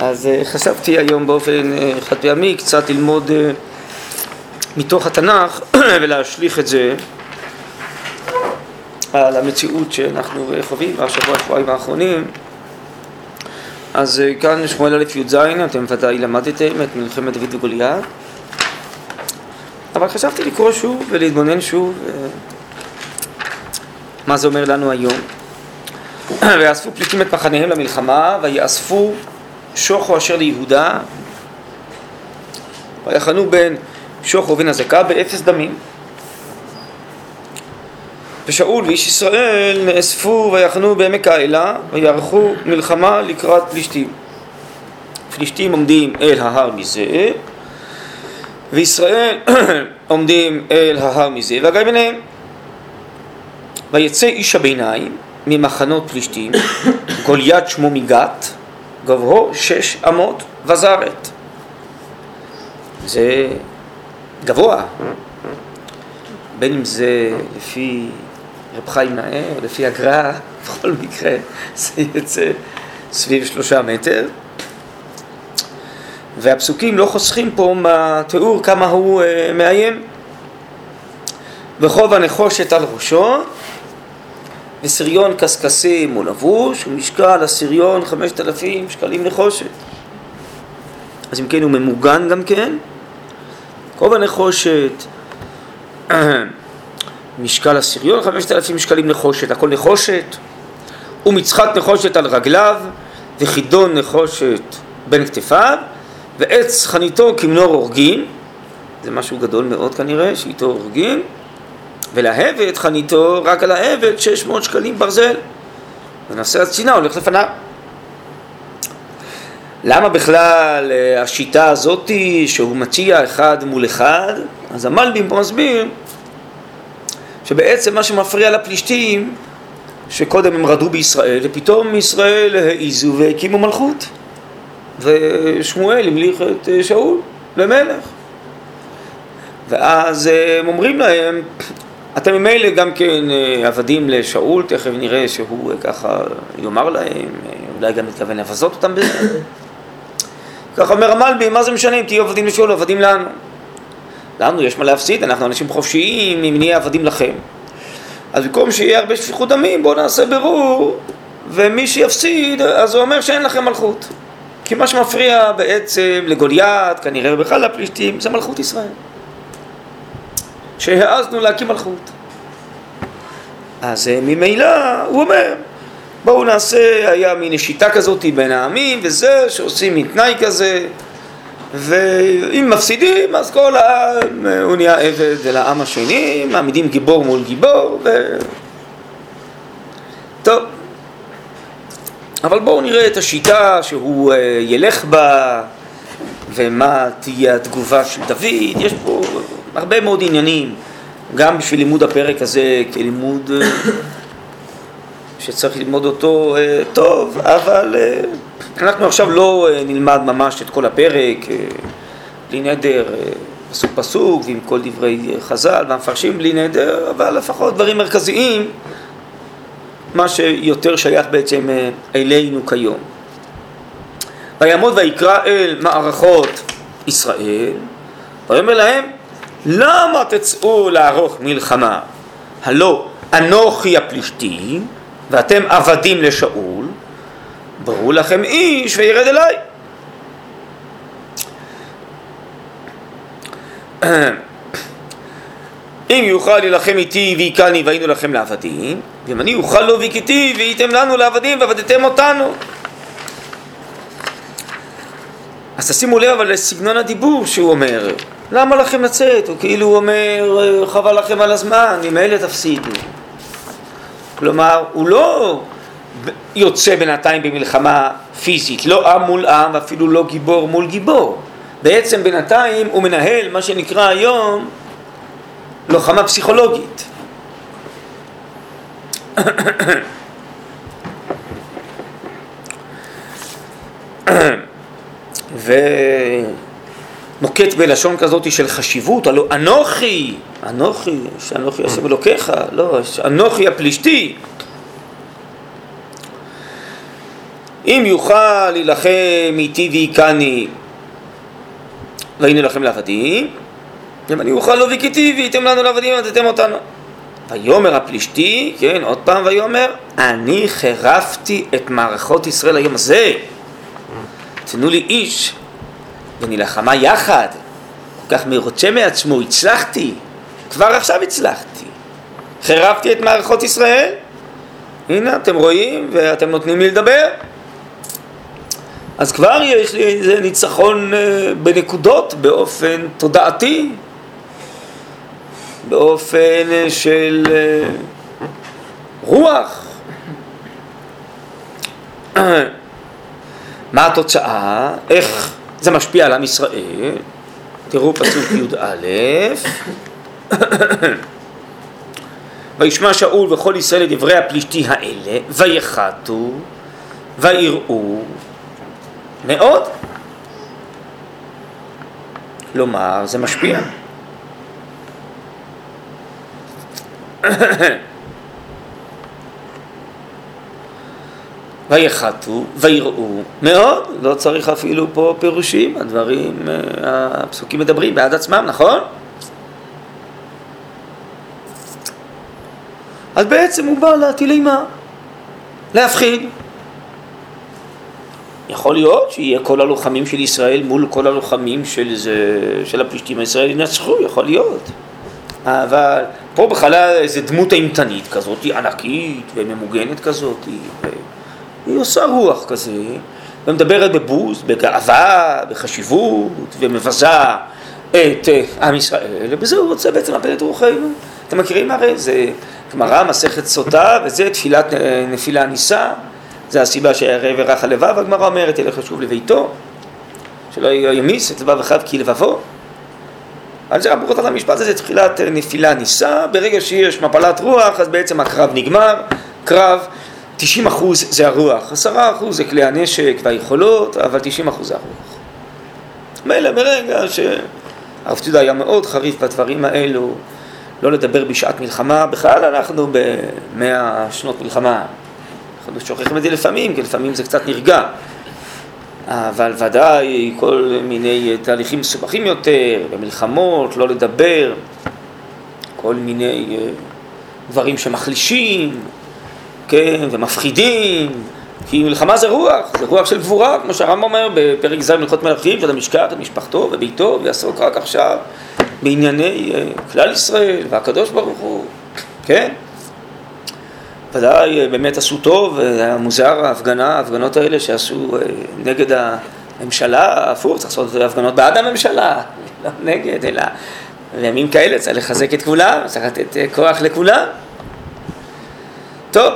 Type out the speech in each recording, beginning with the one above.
אז אה, חשבתי היום באופן אה, חד פעמי קצת ללמוד אה, מתוך התנ"ך ולהשליך את זה על המציאות שאנחנו חווים בשבוע, שבועיים האחרונים. אז כאן שמואל א' י"ז, אתם ודאי למדתם את מלחמת דוד וגוליית, אבל חשבתי לקרוא שוב ולהתבונן שוב מה זה אומר לנו היום. ויאספו פליטים את מחניהם למלחמה, ויאספו שוחו אשר ליהודה, ויחנו בין שוחו ובין הזקה באפס דמים. ושאול ואיש ישראל נאספו ויחנו בעמק האלה ויערכו מלחמה לקראת פלישתים. פלישתים עומדים אל ההר מזה וישראל עומדים אל ההר מזה והגיא ביניהם. ויצא איש הביניים ממחנות פלישתים, גוליית שמו מגת, גבהו שש אמות וזרת. זה גבוה, בין אם זה לפי רב חיים נאה או לפי הגר"א, בכל מקרה זה יוצא סביב שלושה מטר. והפסוקים לא חוסכים פה מהתיאור כמה הוא uh, מאיים. וחוב הנחושת על ראשו, וסריון קשקשים הוא לבוש, ומשקל הסריון חמשת אלפים שקלים נחושת. אז אם כן הוא ממוגן גם כן. כובע נחושת, משקל הסריון חמשת אלפים שקלים נחושת, הכל נחושת, ומצחת נחושת על רגליו, וחידון נחושת בין כתפיו, ועץ חניתו כמנור הורגים, זה משהו גדול מאוד כנראה, שאיתו הורגים, ולהבת חניתו רק על ההבת 600 שקלים ברזל. ונושא הצינה הולך לפניו. למה בכלל אה, השיטה הזאתי שהוא מציע אחד מול אחד? אז המלבים פה מסביר שבעצם מה שמפריע לפלישתים שקודם הם רדו בישראל ופתאום ישראל העיזו והקימו מלכות ושמואל המליך את אה, שאול למלך ואז אה, הם אומרים להם אתם ממילא גם כן אה, עבדים לשאול, תכף נראה שהוא אה, ככה יאמר להם, אה, אולי גם מתכוון לבזות אותם בזה. ככה אומר המלבי, מה זה משנה אם תהיו עבדים לשאול, עבדים לנו. לנו יש מה להפסיד, אנחנו אנשים חופשיים, אם נהיה עבדים לכם. אז במקום שיהיה הרבה שפיכות דמים, בואו נעשה בירור, ומי שיפסיד, אז הוא אומר שאין לכם מלכות. כי מה שמפריע בעצם לגוליית, כנראה ובכלל לפלישתים, זה מלכות ישראל. שהעזנו להקים מלכות. אז אה, ממילא הוא אומר, בואו נעשה, היה מין שיטה כזאת בין העמים וזה, שעושים מין תנאי כזה, ואם מפסידים אז כל העם אה, הוא נהיה עבד אל העם השני, מעמידים גיבור מול גיבור, ו... טוב, אבל בואו נראה את השיטה שהוא uh, ילך בה ומה תהיה התגובה של דוד, יש פה הרבה מאוד עניינים, גם בשביל לימוד הפרק הזה כלימוד אה, שצריך ללמוד אותו אה, טוב, אבל אה, אנחנו עכשיו לא נלמד ממש את כל הפרק, בלי נדר, פסוק פסוק ועם כל דברי חז"ל והמפרשים בלי נדר, אבל לפחות דברים מרכזיים, מה שיותר שייך בעצם אלינו כיום. ויעמוד ויקרא אל מערכות ישראל, ויאמר להם למה תצאו לערוך מלחמה? הלא אנוכי הפלישתי ואתם עבדים לשאול, ברור לכם איש וירד אליי. אם יוכל להילחם איתי והיכלני והיינו לכם לעבדים, ואם אני אוכל לו והכיתי והייתם לנו לעבדים ועבדתם אותנו. אז תשימו לב אבל לסגנון הדיבור שהוא אומר, למה לכם לצאת? הוא כאילו אומר, חבל לכם על הזמן, אלה תפסידו. כלומר, הוא לא יוצא בינתיים במלחמה פיזית, לא עם מול עם, אפילו לא גיבור מול גיבור. בעצם בינתיים הוא מנהל מה שנקרא היום לוחמה פסיכולוגית. ו... נוקט בלשון כזאת של חשיבות, הלא אנוכי, אנוכי, שאנוכי השם אלוקיך, לא, אנוכי הפלישתי. אם יוכל להילחם איתי והיכני והנה לכם לעבדים, אם אני אוכל להוביק איתי והייתם לנו לעבדים ונתתם אותנו. ויאמר הפלישתי, כן, עוד פעם ויאמר, אני חירפתי את מערכות ישראל היום הזה. תנו לי איש ונלחמה יחד. כל כך מרוצה מעצמו, הצלחתי, כבר עכשיו הצלחתי. חירפתי את מערכות ישראל, הנה אתם רואים ואתם נותנים לי לדבר. אז כבר יש לי איזה ניצחון אה, בנקודות באופן תודעתי, באופן אה, של אה, רוח. מה התוצאה? איך זה משפיע על עם ישראל? תראו פסוק י"א וישמע שאול וכל ישראל את דברי הפלישתי האלה ויחתו ויראו מאוד. כלומר, זה משפיע. ויחתו ויראו מאוד, לא צריך אפילו פה פירושים, הדברים, אה, הפסוקים מדברים בעד עצמם, נכון? אז בעצם הוא בא להטיל אימה, להפחיד. יכול להיות שיהיה כל הלוחמים של ישראל מול כל הלוחמים של, זה, של הפלישתים הישראלים ינצחו, יכול להיות. אבל פה בכלל איזה דמות אימתנית כזאת, ענקית וממוגנת כזאת, היא עושה רוח כזה, ומדברת בבוז, בגאווה, בחשיבות, ומבזה את אה, עם ישראל, ובזה הוא רוצה בעצם לאבד את רוחנו. אתם מכירים הרי, זה גמרא, מסכת סוטה, וזה תפילת אה, נפילה נישא, זה הסיבה שהרב ירח הלבב, הגמרא אומרת, ילך שוב לביתו, שלא ימיס את לבב אחד כי לבבו. על זה אמרו את המשפט הזה, תחילת אה, נפילה נישא, ברגע שיש מפלת רוח, אז בעצם הקרב נגמר, קרב 90 אחוז זה הרוח, 10 אחוז זה כלי הנשק והיכולות, אבל 90 אחוז זה הרוח. מילא ברגע שהרב ציודה היה מאוד חריף בדברים האלו, לא לדבר בשעת מלחמה, בכלל אנחנו במאה שנות מלחמה. אנחנו שוכחים את זה לפעמים, כי לפעמים זה קצת נרגע. אבל ודאי כל מיני תהליכים מסובכים יותר, במלחמות, לא לדבר, כל מיני אה, דברים שמחלישים, כן, ומפחידים, כי מלחמה זה רוח, זה רוח של גבורה, כמו שהרמב"ם אומר בפרק ז' מלכות מלכים, שאדם ישכח את משפחתו וביתו ויעסוק רק עכשיו בענייני אה, כלל ישראל והקדוש ברוך הוא, כן? ודאי אה, באמת עשו טוב, היה מוזר ההפגנה, ההפגנות האלה שעשו אה, נגד הממשלה, הפוך, צריך לעשות הפגנות בעד הממשלה, לא נגד, אלא בימים כאלה צריך לחזק את כולם, צריך לתת כוח לכולם. טוב,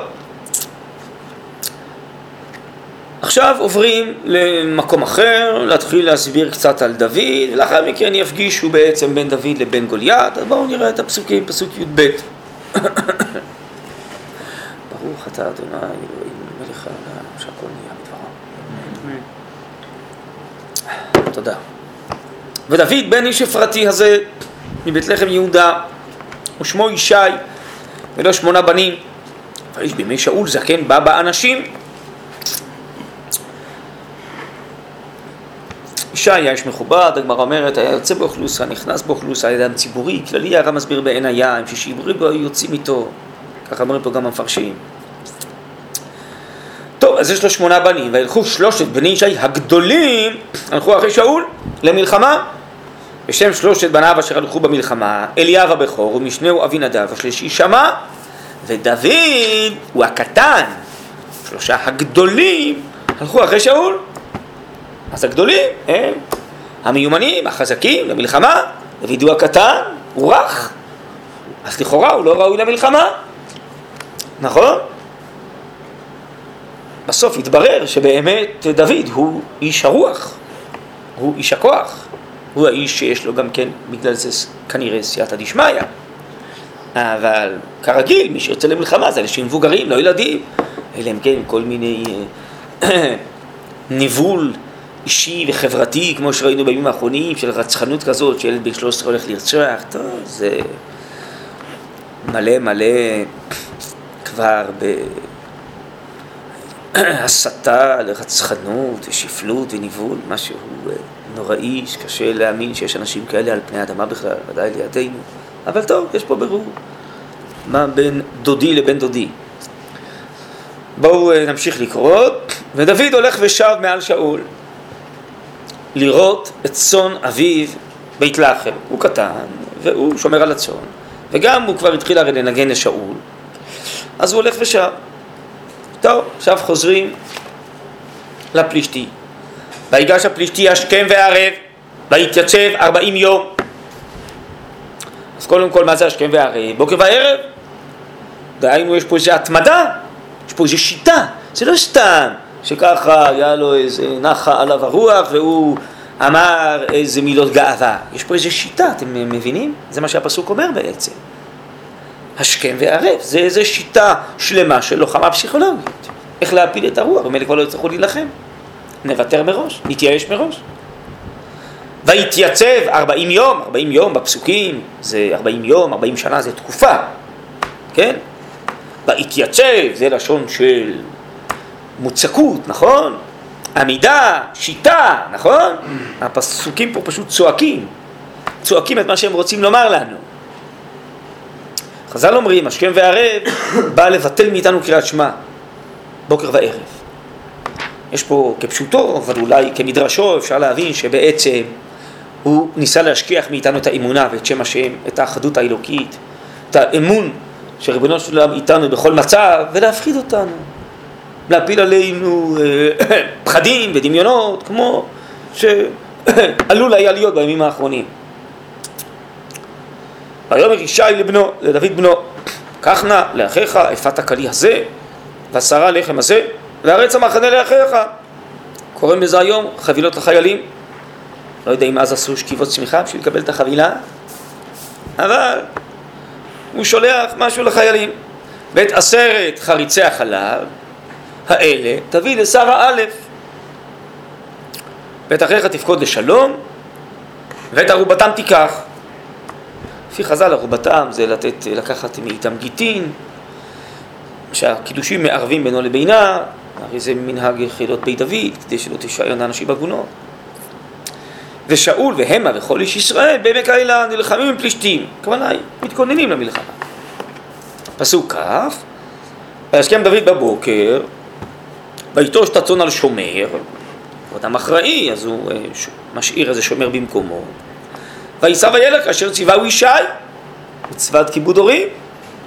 עכשיו עוברים למקום אחר, להתחיל להסביר קצת על דוד, ולאחר מכן יפגישו בעצם בין דוד לבין גוליית, אז בואו נראה את הפסוקים, פסוק י"ב. ברוך אתה אדוני אלוהים מלך העולם שהכל נהיה בדברו. תודה. ודוד בן איש אפרתי הזה מבית לחם יהודה, ושמו ישי, ולא שמונה בנים. ויש בימי שאול זקן בא באנשים ישי היה איש מכובד, הגמרא אומרת, היה יוצא באוכלוסה, נכנס באוכלוסה, היה אדם ציבורי, כללי הרב מסביר בעין הים, ששיבורים בו היו יוצאים איתו, ככה אומרים פה גם המפרשים. טוב, אז יש לו שמונה בנים, וילכו שלושת בני ישי הגדולים, הלכו אחרי שאול למלחמה. בשם שלושת בניו אשר הלכו במלחמה, אליאב הבכור ומשנהו אבינדב, השלישי שמע, ודוד הוא הקטן, שלושה הגדולים הלכו אחרי שאול. אז הגדולים הם המיומנים, החזקים, למלחמה, ווידוא הקטן הוא רך, אז לכאורה הוא לא ראוי למלחמה, נכון? בסוף התברר שבאמת דוד הוא איש הרוח, הוא איש הכוח, הוא האיש שיש לו גם כן, בגלל זה כנראה סייעתא דשמיא. אבל כרגיל, מי שיוצא למלחמה זה אנשים מבוגרים, לא ילדים, אלא אם כן כל מיני אה, ניבול אישי וחברתי, כמו שראינו בימים האחרונים, של רצחנות כזאת, שילד בן 13 הולך לרצוח, טוב, זה מלא מלא כבר הסתה לרצחנות ושפלות וניבול, משהו אה, נוראי, שקשה להאמין שיש אנשים כאלה על פני האדמה בכלל, ודאי לידינו. אבל טוב, יש פה ברור. מה בין דודי לבן דודי? בואו אה, נמשיך לקרוא. ודוד הולך ושב מעל שאול לראות את צאן אביו בית לחם. הוא קטן והוא שומר על הצאן, וגם הוא כבר התחיל הרי לנגן לשאול, אז הוא הולך ושב. טוב, עכשיו חוזרים לפלישתי. ויגש הפלישתי השכם והערב, ויתייצב ארבעים יום. אז קודם כל, מה זה השכם והערב? בוקר וערב. דהיינו, יש פה איזו התמדה, יש פה איזו שיטה. זה לא סתם שככה היה לו איזה נחה עליו הרוח והוא אמר איזה מילות גאווה. יש פה איזו שיטה, אתם מבינים? זה מה שהפסוק אומר בעצם. השכם והערב, זה איזו שיטה שלמה של לוחמה פסיכולוגית. איך להפיל את הרוח, ומילא כבר לא יצטרכו להילחם. נוותר מראש, נתייאש מראש. ויתייצב ארבעים יום, ארבעים יום בפסוקים, זה ארבעים יום, ארבעים שנה זה תקופה, כן? ויתייצב זה לשון של מוצקות, נכון? עמידה, שיטה, נכון? הפסוקים פה פשוט צועקים, צועקים את מה שהם רוצים לומר לנו. חז"ל אומרים, השכם והערב בא לבטל מאיתנו קריאת שמע, בוקר וערב. יש פה כפשוטו, אבל אולי כמדרשו, אפשר להבין שבעצם הוא ניסה להשכיח מאיתנו את האמונה ואת שם השם, את האחדות האלוקית, את האמון שריבונו של עולם איתנו בכל מצב, ולהפחיד אותנו. להפיל עלינו אה, פחדים ודמיונות, כמו שעלול היה להיות בימים האחרונים. ויאמר ישי לבנו, לדוד בנו, קח נא לאחיך אפת הכלי הזה, ועשרה לחם הזה, וארץ המחנה לאחיך. קוראים לזה היום חבילות לחיילים. לא יודע אם אז עשו שכיבות צמיחה בשביל לקבל את החבילה, אבל הוא שולח משהו לחיילים. ואת עשרת חריצי החלב האלה תביא לשר האלף. ואת אחיך תפקוד לשלום, ואת ערובתם תיקח. לפי חז"ל ערובתם זה לתת, לקחת מאיתם גיטין, שהקידושים מערבים בינו לבינה, הרי זה מנהג יחידות בית דוד, כדי שלא תשערנה אנשים עגונות. ושאול והמה וכל איש ישראל בעמק האלה נלחמים עם פלישתים, הכוונה היא, מתכוננים למלחמה. פסוק כ' וישכם דוד בבוקר, ויטוש את הצאן על שומר, הוא אדם אחראי, אז הוא אה, משאיר איזה שומר במקומו. ויישא וילך כאשר ציווהו ישי, מצוות כיבוד הורים,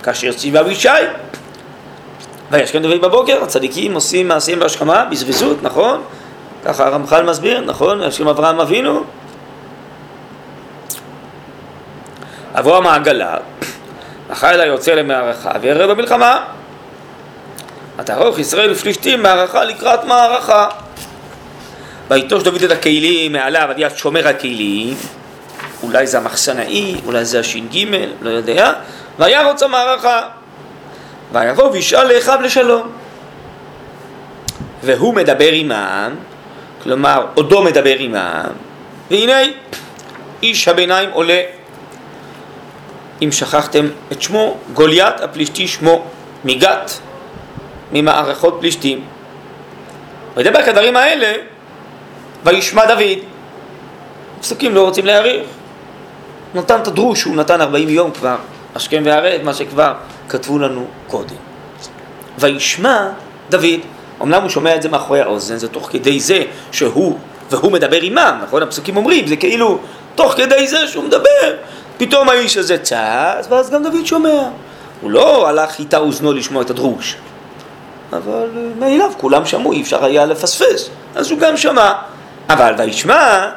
כאשר ציווהו ישי. וישכם דוד בבוקר, הצדיקים עושים מעשים בהשכמה, בזריזות, נכון? ככה הרמח"ל מסביר, נכון? השם אברהם אבינו. עבור המעגלה, החיל היוצא למערכה וירד במלחמה. ותערוך ישראל ופלישתים מערכה לקראת מערכה. ויטוש דוד את הכלים מעליו, עד יד שומר הכלים, אולי זה המחסנאי, אולי זה הש"ג, לא יודע, וירוץ המערכה. ויבוא וישאל לאחיו לשלום. והוא מדבר עמם, כלומר עודו מדבר עמם, והנה איש הביניים עולה. אם שכחתם את שמו, גוליית הפלישתי שמו, מגת, ממערכות פלישתים. וידבר כדברים האלה, וישמע דוד. פסוקים לא רוצים להעריך. נתן את הדרוש, הוא נתן 40 יום כבר, השכם והערב, מה שכבר כתבו לנו קודם. וישמע דוד, אמנם הוא שומע את זה מאחורי האוזן, זה תוך כדי זה שהוא, והוא מדבר עמם, נכון? הפסוקים אומרים, זה כאילו תוך כדי זה שהוא מדבר, פתאום האיש הזה צץ, ואז גם דוד שומע. הוא לא הלך איתה אוזנו לשמוע את הדרוש, אבל מאליו כולם שמעו, אי אפשר היה לפספס, אז הוא גם שמע. אבל וישמע,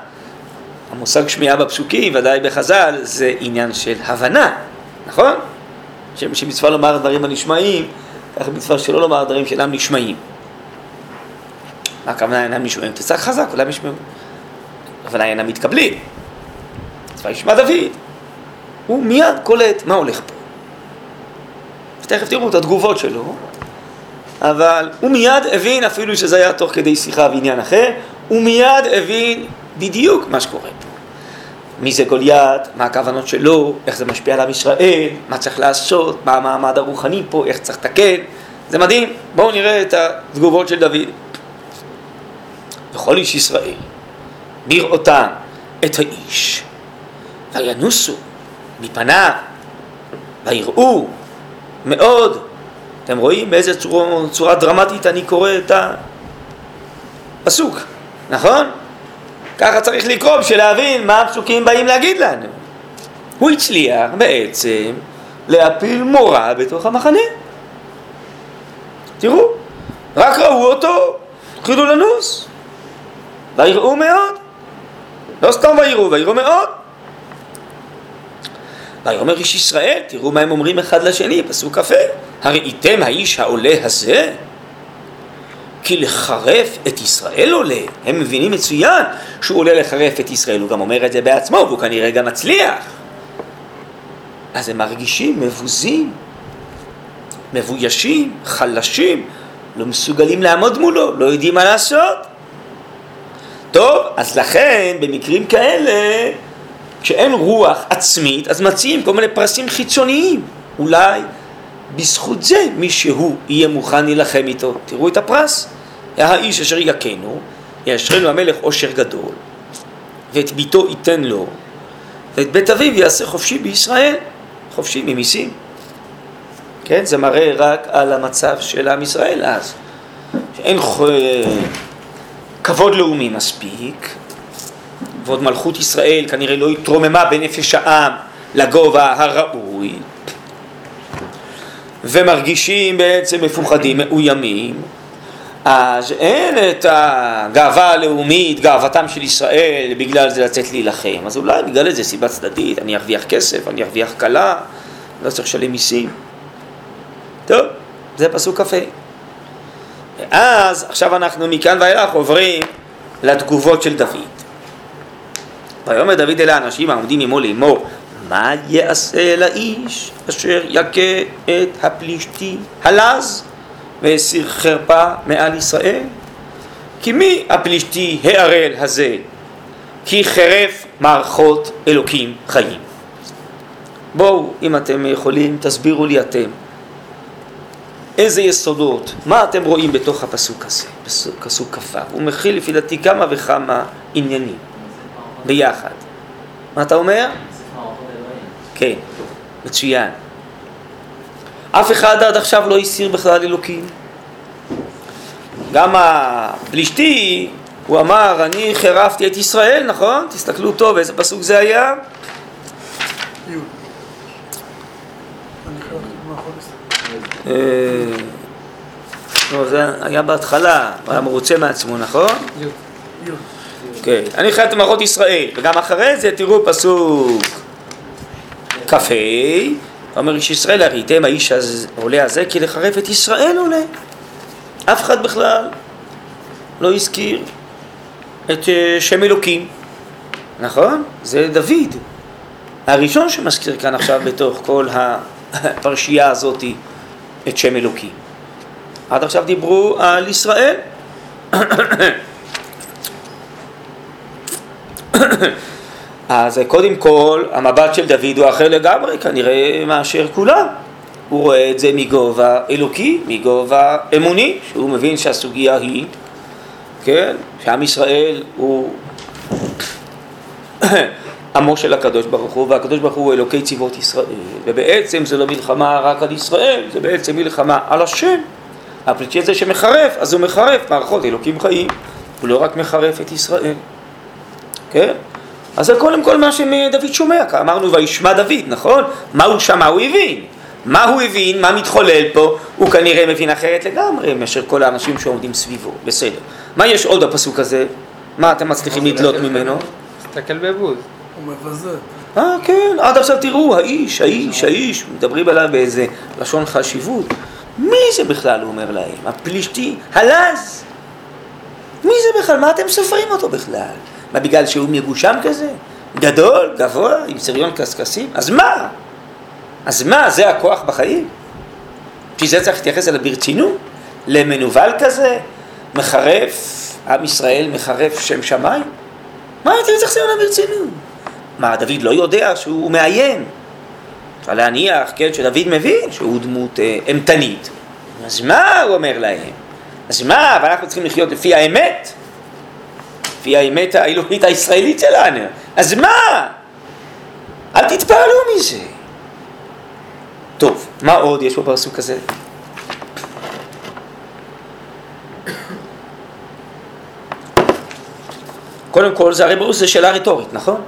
המושג שמיעה בפסוקים, ודאי בחז"ל, זה עניין של הבנה, נכון? שמצווה לומר דברים הנשמעים, ככה מצווה שלא לומר דברים שאינם נשמעים. מה הכוונה אינם נשמעים? תצעק חזק, כולם ישמעו. הכוונה אינם מתקבלים. מצווה ישמע דוד. הוא מיד קולט מה הולך פה. ותכף תראו את התגובות שלו, אבל הוא מיד הבין, אפילו שזה היה תוך כדי שיחה ועניין אחר, הוא מיד הבין בדיוק מה שקורה פה. מי זה גוליית, מה הכוונות שלו, איך זה משפיע על עם ישראל, מה צריך לעשות, מה המעמד הרוחני פה, איך צריך לתקן, זה מדהים, בואו נראה את התגובות של דוד. וכל איש ישראל, בראותם את האיש, וינוסו מפניו, ויראו מאוד. אתם רואים באיזה צורה, צורה דרמטית אני קורא את הפסוק, נכון? ככה צריך לקרוא בשביל להבין מה הפסוקים באים להגיד לנו. הוא הצליח בעצם להפיל מורה בתוך המחנה. תראו, רק ראו אותו, התחילו לנוס. ויראו מאוד. לא סתם ויראו, ויראו מאוד. ויאמר איש ישראל, תראו מה הם אומרים אחד לשני, פסוק כ"ה, הראיתם האיש העולה הזה? כי לחרף את ישראל עולה. הם מבינים מצוין שהוא עולה לחרף את ישראל, הוא גם אומר את זה בעצמו, והוא כנראה גם מצליח. אז הם מרגישים מבוזים, מבוישים, חלשים, לא מסוגלים לעמוד מולו, לא יודעים מה לעשות. טוב, אז לכן במקרים כאלה, כשאין רוח עצמית, אז מציעים כל מיני פרסים חיצוניים. אולי בזכות זה מישהו יהיה מוכן להילחם איתו. תראו את הפרס. האיש אשר יכנו, יאשרנו המלך עושר גדול, ואת ביתו ייתן לו, ואת בית אביו יעשה חופשי בישראל, חופשי ממיסים. כן? זה מראה רק על המצב של עם ישראל אז. שאין כבוד לאומי מספיק, ועוד מלכות ישראל כנראה לא התרוממה בנפש העם לגובה הראוי, ומרגישים בעצם מפוחדים, מאוימים, אז אין את הגאווה הלאומית, גאוותם של ישראל, בגלל זה לצאת להילחם. אז אולי בגלל איזה סיבה צדדית, אני ארוויח כסף, אני ארוויח כלה, לא צריך לשלם מיסים. טוב, זה פסוק כ"ה. ואז, עכשיו אנחנו מכאן ואילך עוברים לתגובות של דוד. ויאמר דוד אל האנשים העומדים עמו לאמור, מה יעשה לאיש אשר יכה את הפלישתי הלז והסיר חרפה מעל ישראל? כי מי הפלישתי הערל הזה? כי חרף מערכות אלוקים חיים. בואו, אם אתם יכולים, תסבירו לי אתם. איזה יסודות, מה אתם רואים בתוך הפסוק הזה, פסוק כ"ו? הוא מכיל לפי דעתי כמה וכמה עניינים ביחד. מה אתה אומר? כן, מצוין. אף אחד עד עכשיו לא הסיר בכלל אלוקים. גם הפלישתי, הוא אמר, אני חירפתי את ישראל, נכון? תסתכלו טוב, איזה פסוק זה היה? אה, לא, זה היה בהתחלה, הוא היה מרוצה מעצמו, נכון? כן, אני חייבת מערכות ישראל, וגם אחרי זה תראו פסוק כ"ה, אומר איש ישראל, הראיתם האיש העולה הזה כי לחרף את ישראל עולה. אף אחד בכלל לא הזכיר את אה, שם אלוקים, נכון? זה דוד, הראשון שמזכיר כאן עכשיו בתוך כל הפרשייה הזאתי את שם אלוקים. עד עכשיו דיברו על ישראל. אז קודם כל, המבט של דוד הוא אחר לגמרי, כנראה מאשר כולם. הוא רואה את זה מגובה אלוקי, מגובה אמוני, שהוא מבין שהסוגיה היא, כן, שעם ישראל הוא עמו של הקדוש ברוך הוא, והקדוש ברוך הוא אלוקי צבאות ישראל, ובעצם זה לא מלחמה רק על ישראל, זה בעצם מלחמה על השם. הפליטי הזה שמחרף, אז הוא מחרף מערכות אלוקים חיים, הוא לא רק מחרף את ישראל, כן? אז זה קודם כל מה שדוד שומע, אמרנו וישמע דוד, נכון? מה הוא שמע? הוא הבין. מה הוא הבין? מה מתחולל פה? הוא כנראה מבין אחרת לגמרי מאשר כל האנשים שעומדים סביבו, בסדר. מה יש עוד בפסוק הזה? מה אתם מצליחים לדלות ממנו? תסתכל בבוז. הוא מבזה. אה, כן, עד עכשיו תראו, האיש, האיש, האיש, מדברים עליו באיזה לשון חשיבות. מי זה בכלל, הוא אומר להם? הפלישתי, הלז. מי זה בכלל? מה אתם סופרים אותו בכלל? מה, בגלל שהוא מגושם כזה? גדול, גבוה, עם שריון קשקשים? אז מה? אז מה, זה הכוח בחיים? בשביל זה צריך להתייחס אליו ברצינות? למנוול כזה? מחרף, עם ישראל מחרף שם שמיים? מה הייתם מתייחסים אליו ברצינות? מה, דוד לא יודע שהוא מאיים? אפשר להניח, כן, שדוד מבין שהוא דמות אה, אימתנית. אז מה הוא אומר להם? אז מה, אבל אנחנו צריכים לחיות לפי האמת? לפי האמת האלוהית הישראלית שלנו. אז מה? אל תתפעלו מזה. טוב, מה עוד יש פה בפסוק הזה? קודם כל, זה הרי ברור שזו שאלה רטורית, נכון?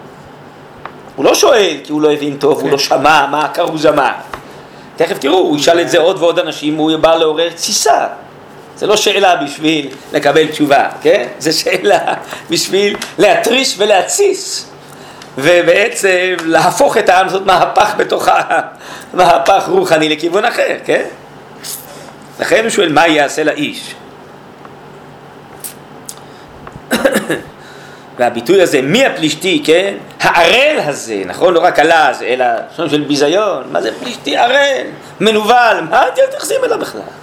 הוא לא שואל כי הוא לא הבין טוב, הוא לא שמע מה הכרוז אמר. תכף תראו, הוא ישאל את זה עוד ועוד אנשים, הוא בא לעורר תסיסה. זה לא שאלה בשביל לקבל תשובה, כן? זה שאלה בשביל להתריש ולהתסיס. ובעצם להפוך את העם, לעשות מהפך בתוך מהפך רוחני לכיוון אחר, כן? לכן הוא שואל מה יעשה לאיש. והביטוי הזה, מי הפלישתי, כן? הערל הזה, נכון? לא רק הלז, אלא שם של ביזיון, מה זה פלישתי ערל? מנוול, מה אתם מתייחסים אליו בכלל?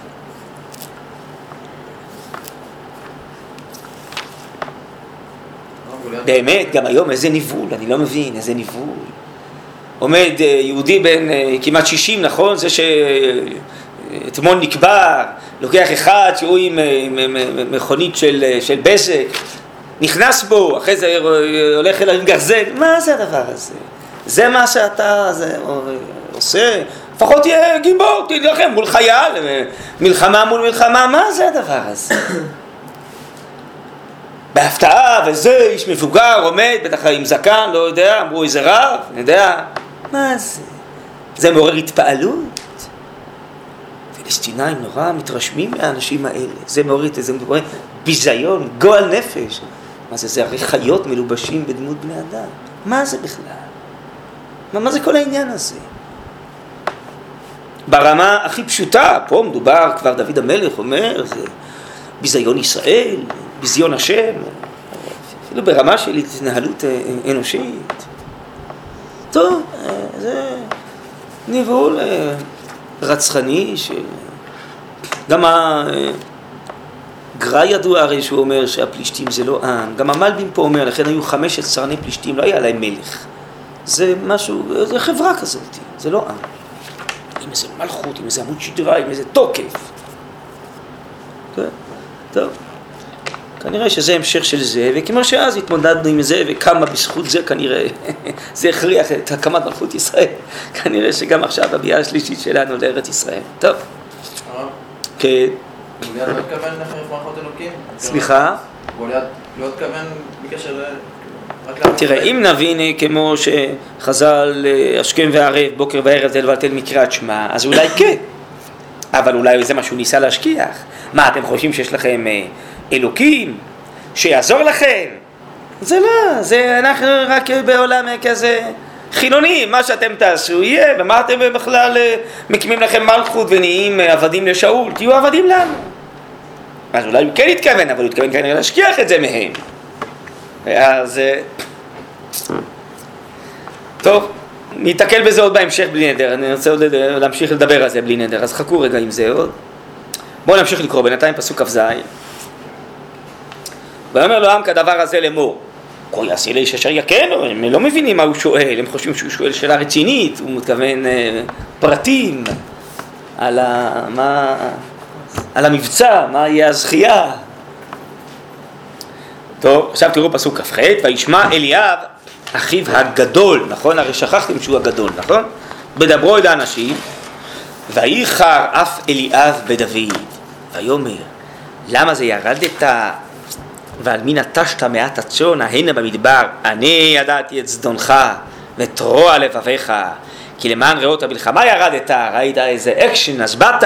באמת, גם היום איזה ניוול, אני לא מבין, איזה ניוול. עומד אה, יהודי בן אה, כמעט 60, נכון? זה שאתמול נקבר, לוקח אחד שהוא עם, אה, מכונית של, של בזק, נכנס בו, אחרי זה הולך אליו עם גרזן, מה זה הדבר הזה? זה מה שאתה זה, עושה? לפחות תהיה גיבור, תילחם מול חייל, מלחמה מול מלחמה, מה זה הדבר הזה? בהפתעה וזה, איש מבוגר עומד, בטח עם זקן, לא יודע, אמרו איזה רב, אני יודע, מה זה? זה מעורר התפעלות? פלסטינאים נורא מתרשמים מהאנשים האלה, זה מעורר, זה מעורר ביזיון, גועל נפש. מה זה, זה הרי חיות מלובשים בדמות בני אדם. מה זה בכלל? מה, מה זה כל העניין הזה? ברמה הכי פשוטה, פה מדובר, כבר דוד המלך אומר, זה ביזיון ישראל, ביזיון השם, אפילו ברמה של התנהלות אה, אנושית. טוב, אה, זה ניבול אה, רצחני של... גם הגרא ידוע הרי שהוא אומר שהפלישתים זה לא עם, גם המלבים פה אומר, לכן היו חמשת סרני פלישתים, לא היה להם מלך. זה משהו, זה חברה כזאת, זה לא עם. עם איזה מלכות, עם איזה עמוד שדרה, עם איזה תוקף. כן, טוב. כנראה שזה המשך של זה, וכמו שאז התמודדנו עם זה, וכמה בזכות זה כנראה, זה הכריח את הקמת מלכות ישראל. כנראה שגם עכשיו הביאה השלישית שלנו לארץ ישראל. טוב. כן. גוליית לא התכוון אלוקים? סליחה? גוליית לא התכוון בקשר ל... תראה, אם נבין אה, כמו שחז"ל אה, השכם והערב, בוקר וערב תל ותל מקריאת שמע, אז אולי כן. אבל אולי זה מה שהוא ניסה להשכיח. מה, אתם חושבים שיש לכם אה, אלוקים שיעזור לכם? זה לא, זה אנחנו רק בעולם כזה חילוני, מה שאתם תעשו יהיה, ומה אתם בכלל מקימים לכם מלכות ונהיים עבדים לשאול, תהיו עבדים לנו. אז אולי הוא כן התכוון, אבל הוא התכוון כנראה להשכיח את זה מהם. אז... אה, טוב, ניתקל בזה עוד בהמשך בלי נדר, אני רוצה עוד להמשיך לדבר על זה בלי נדר, אז חכו רגע עם זה עוד. בואו נמשיך לקרוא, בינתיים פסוק כ"ז. ויאמר לו העם כדבר הזה לאמור, כה יעשה לאיש אשר יכנו, הם לא מבינים מה הוא שואל, הם חושבים שהוא שואל שאלה רצינית, הוא מתכוון אה, פרטים על, ה, מה, על המבצע, מה יהיה הזכייה. טוב, עכשיו תראו פסוק כ"ח, וישמע אליאב אחיו הגדול, נכון? הרי שכחתם שהוא הגדול, נכון? בדברו אל האנשים, וייחר אף אליאב בדוד, ויאמר, למה זה ירדת ועל מי נטשת מעט הצאן ההנה במדבר, אני ידעתי את זדונך ואת רוע לבביך, כי למען ראות המלחמה ירדת, ראית איזה אקשן, אז באת.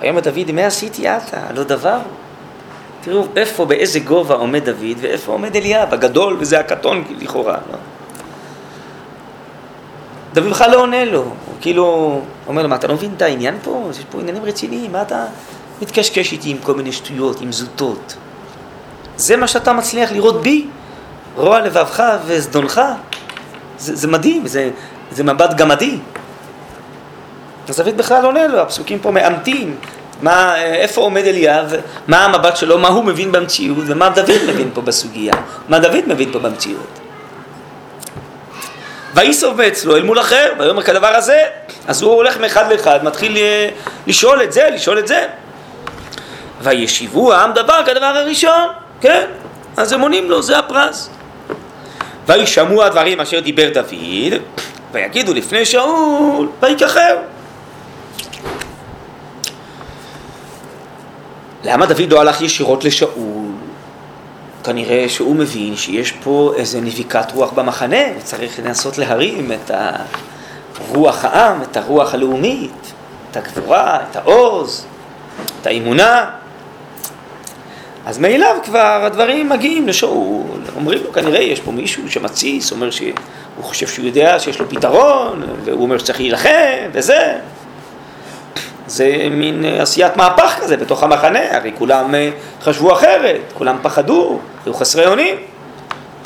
ויאמר דוד, מה עשיתי עתה? לא דבר. תראו איפה, באיזה גובה עומד דוד ואיפה עומד אליאב, הגדול וזה הקטון לכאורה. לא? דוד בכלל לא עונה לו, הוא כאילו אומר לו, מה אתה לא מבין את העניין פה? יש פה עניינים רציניים, מה אתה מתקשקש איתי עם כל מיני שטויות, עם זוטות? זה מה שאתה מצליח לראות בי? רוע לבבך וזדונך? זה, זה מדהים, זה, זה מבט גמדי. אז דוד בכלל עונה לו, הפסוקים פה מאמתים מה, איפה עומד אליאב, מה המבט שלו, מה הוא מבין במציאות ומה דוד מבין פה בסוגיה, מה דוד מבין פה במציאות. ויסוב מאצלו אל מול אחר, ויאמר כדבר הזה, אז הוא הולך מאחד לאחד, מתחיל אה, לשאול את זה, לשאול את זה. וישיבו העם דבר כדבר הראשון, כן? אז הם עונים לו, זה הפרס. וישמעו הדברים אשר דיבר דוד, ויגידו לפני שאול, ויקחר. למה דוד לא הלך ישירות לשאול? כנראה שהוא מבין שיש פה איזה נביקת רוח במחנה, וצריך לנסות להרים את רוח העם, את הרוח הלאומית, את הגבורה, את העוז, את האמונה. אז מאליו כבר הדברים מגיעים לשאול, אומרים לו כנראה יש פה מישהו שמתסיס, אומר שהוא חושב שהוא יודע שיש לו פתרון, והוא אומר שצריך להילחם וזה. זה מין עשיית מהפך כזה בתוך המחנה, הרי כולם אה, חשבו אחרת, כולם פחדו, היו חסרי אונים.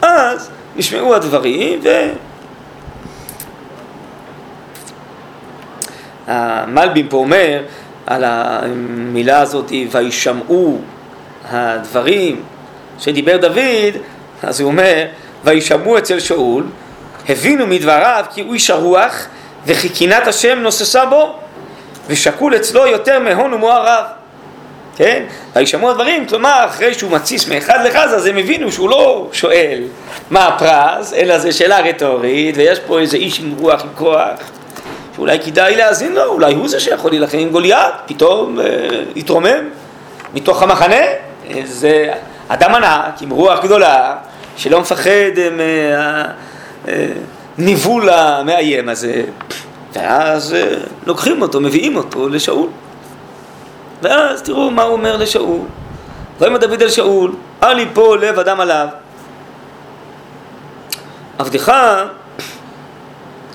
אז נשמעו הדברים ו... המלבים פה אומר על המילה הזאת, וישמעו הדברים שדיבר דוד, אז הוא אומר, וישמעו אצל שאול, הבינו מדבריו כי הוא איש הרוח וכי קינת השם נוססה בו ושקול אצלו יותר מהון ומוערב. כן? וישמעו הדברים, כלומר אחרי שהוא מתסיס מאחד לאחד אז הם הבינו שהוא לא שואל מה הפרס, אלא זו שאלה רטורית ויש פה איזה איש עם רוח, עם כוח שאולי כדאי להאזין לו, אולי הוא זה שיכול להילחם עם גוליית, פתאום אה, יתרומם מתוך המחנה, זה אדם ענק עם רוח גדולה שלא מפחד מהניבול המאיים הזה. ואז אה, לוקחים אותו, מביאים אותו לשאול. ואז תראו מה הוא אומר לשאול. ויאמר דוד אל שאול, אל יפול לב אדם עליו. עבדך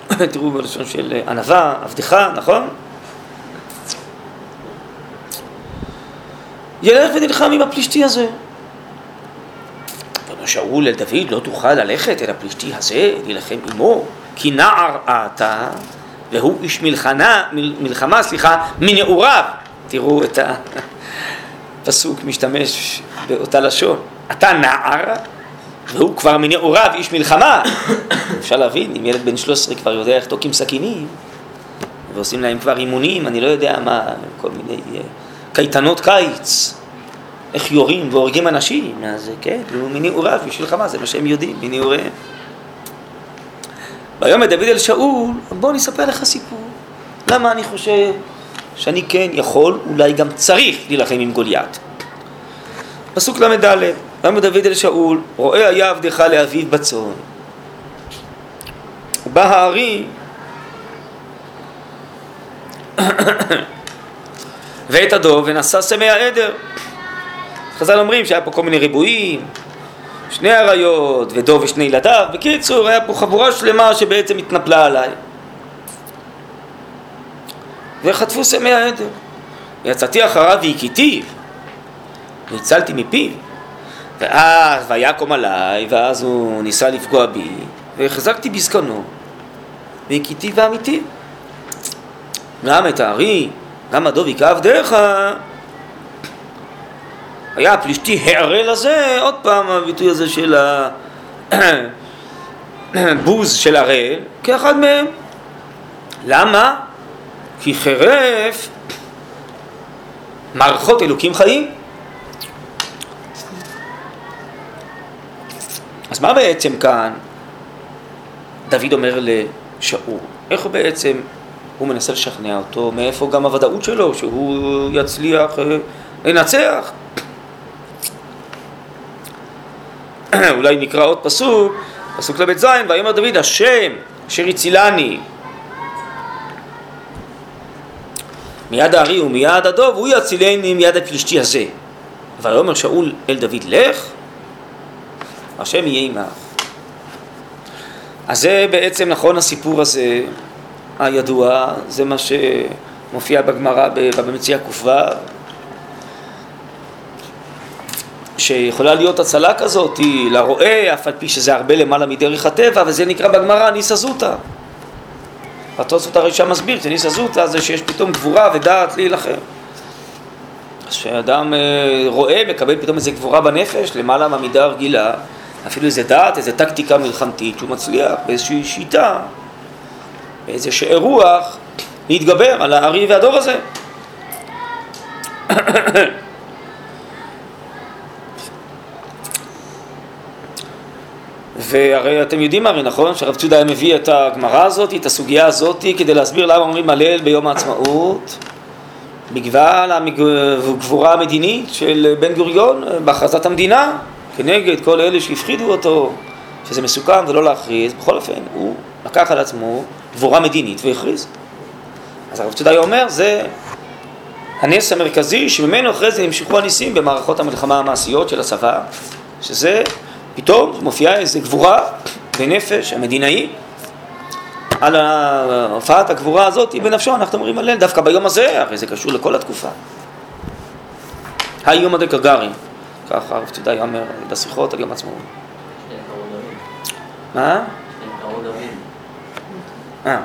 תראו בלשון של ענווה, עבדך, נכון? ילך ונלחם עם הפלישתי הזה. ואומר שאול אל דוד, לא תוכל ללכת אל הפלישתי הזה, להילחם עמו, כי נער אתה, והוא איש מלחמה, מלחמה, סליחה, מנעוריו. תראו את הפסוק משתמש באותה לשון. אתה נער, והוא כבר מנעוריו איש מלחמה. אפשר להבין, אם ילד בן 13 כבר יודע איך תוקעים סכינים, ועושים להם כבר אימונים, אני לא יודע מה, כל מיני אה, קייטנות קיץ, איך יורים והורגים אנשים, אז כן, הוא מנעוריו איש מלחמה, זה מה שהם יודעים, מנעוריהם. ויאמר דוד אל שאול, בוא אני אספר לך סיפור. למה אני חושב שאני כן יכול, אולי גם צריך להילחם עם גוליית. פסוק ל"ד ויאמר דוד אל שאול, רואה היה עבדך לאביו בצאן. בא הארי ואת הדוב ונשא סמי העדר. חז"ל אומרים שהיה פה כל מיני ריבועים, שני אריות ודוב ושני ילדיו. בקיצור, היה פה חבורה שלמה שבעצם התנפלה עליי. וחטפו סמי העדר. יצאתי אחריו והכיתיו, והצלתי מפיו. ואז ויקום עליי, ואז הוא ניסה לפגוע בי, והחזקתי בזקנו, והכיתי ואמיתי. גם את הארי, גם הדוב היכה עבדיך. היה הפלישתי הערל הזה, עוד פעם הביטוי הזה של הבוז של הראל, כאחד מהם. למה? כי חרף מערכות אלוקים חיים. אז מה בעצם כאן דוד אומר לשאול? איך הוא בעצם, הוא מנסה לשכנע אותו, מאיפה גם הוודאות שלו, שהוא יצליח אה, לנצח? אולי נקרא עוד פסוק, פסוק ל"ז, ויאמר דוד, השם אשר הצילני מיד הארי ומיד הדוב, הוא יצילני מיד הפלישתי הזה. ויאמר שאול אל דוד, לך השם יהיה עמך. אז זה בעצם נכון הסיפור הזה הידוע, זה מה שמופיע בגמרא במציאה ק"ו, שיכולה להיות הצלה כזאת לרועה, אף על פי שזה הרבה למעלה מדרך הטבע, וזה נקרא בגמרא ניסא זוטא. התוספות הרי שם מסביר שניסא זוטא זה שיש פתאום גבורה ודעת להילחם. כשאדם אה, רואה, מקבל פתאום איזו גבורה בנפש, למעלה מהמידה הרגילה, אפילו איזה דעת, איזה טקטיקה מלחמתית שהוא מצליח באיזושהי שיטה, באיזשהו אירוח, להתגבר על הארי והדור הזה. והרי אתם יודעים הרי נכון? שהרב צודה היה מביא את הגמרא הזאת, את הסוגיה הזאת, כדי להסביר למה אומרים הלל ביום העצמאות. בגלל הגבורה המדינית של בן גוריון בהכרזת המדינה כנגד כל אלה שהפחידו אותו שזה מסוכן ולא להכריז, בכל אופן הוא לקח על עצמו גבורה מדינית והכריז. אז הרב צודאי אומר זה הנס המרכזי שממנו אחרי זה נמשכו הניסים במערכות המלחמה המעשיות של הצבא שזה פתאום מופיעה איזו גבורה ונפש המדינאי על הופעת הגבורה הזאת בנפשו, אנחנו אומרים הלל דווקא ביום הזה, הרי זה קשור לכל התקופה. היום הדקגרים, ככה הרב צודאי אומר בשיחות על יום עצמאות. מה? אה.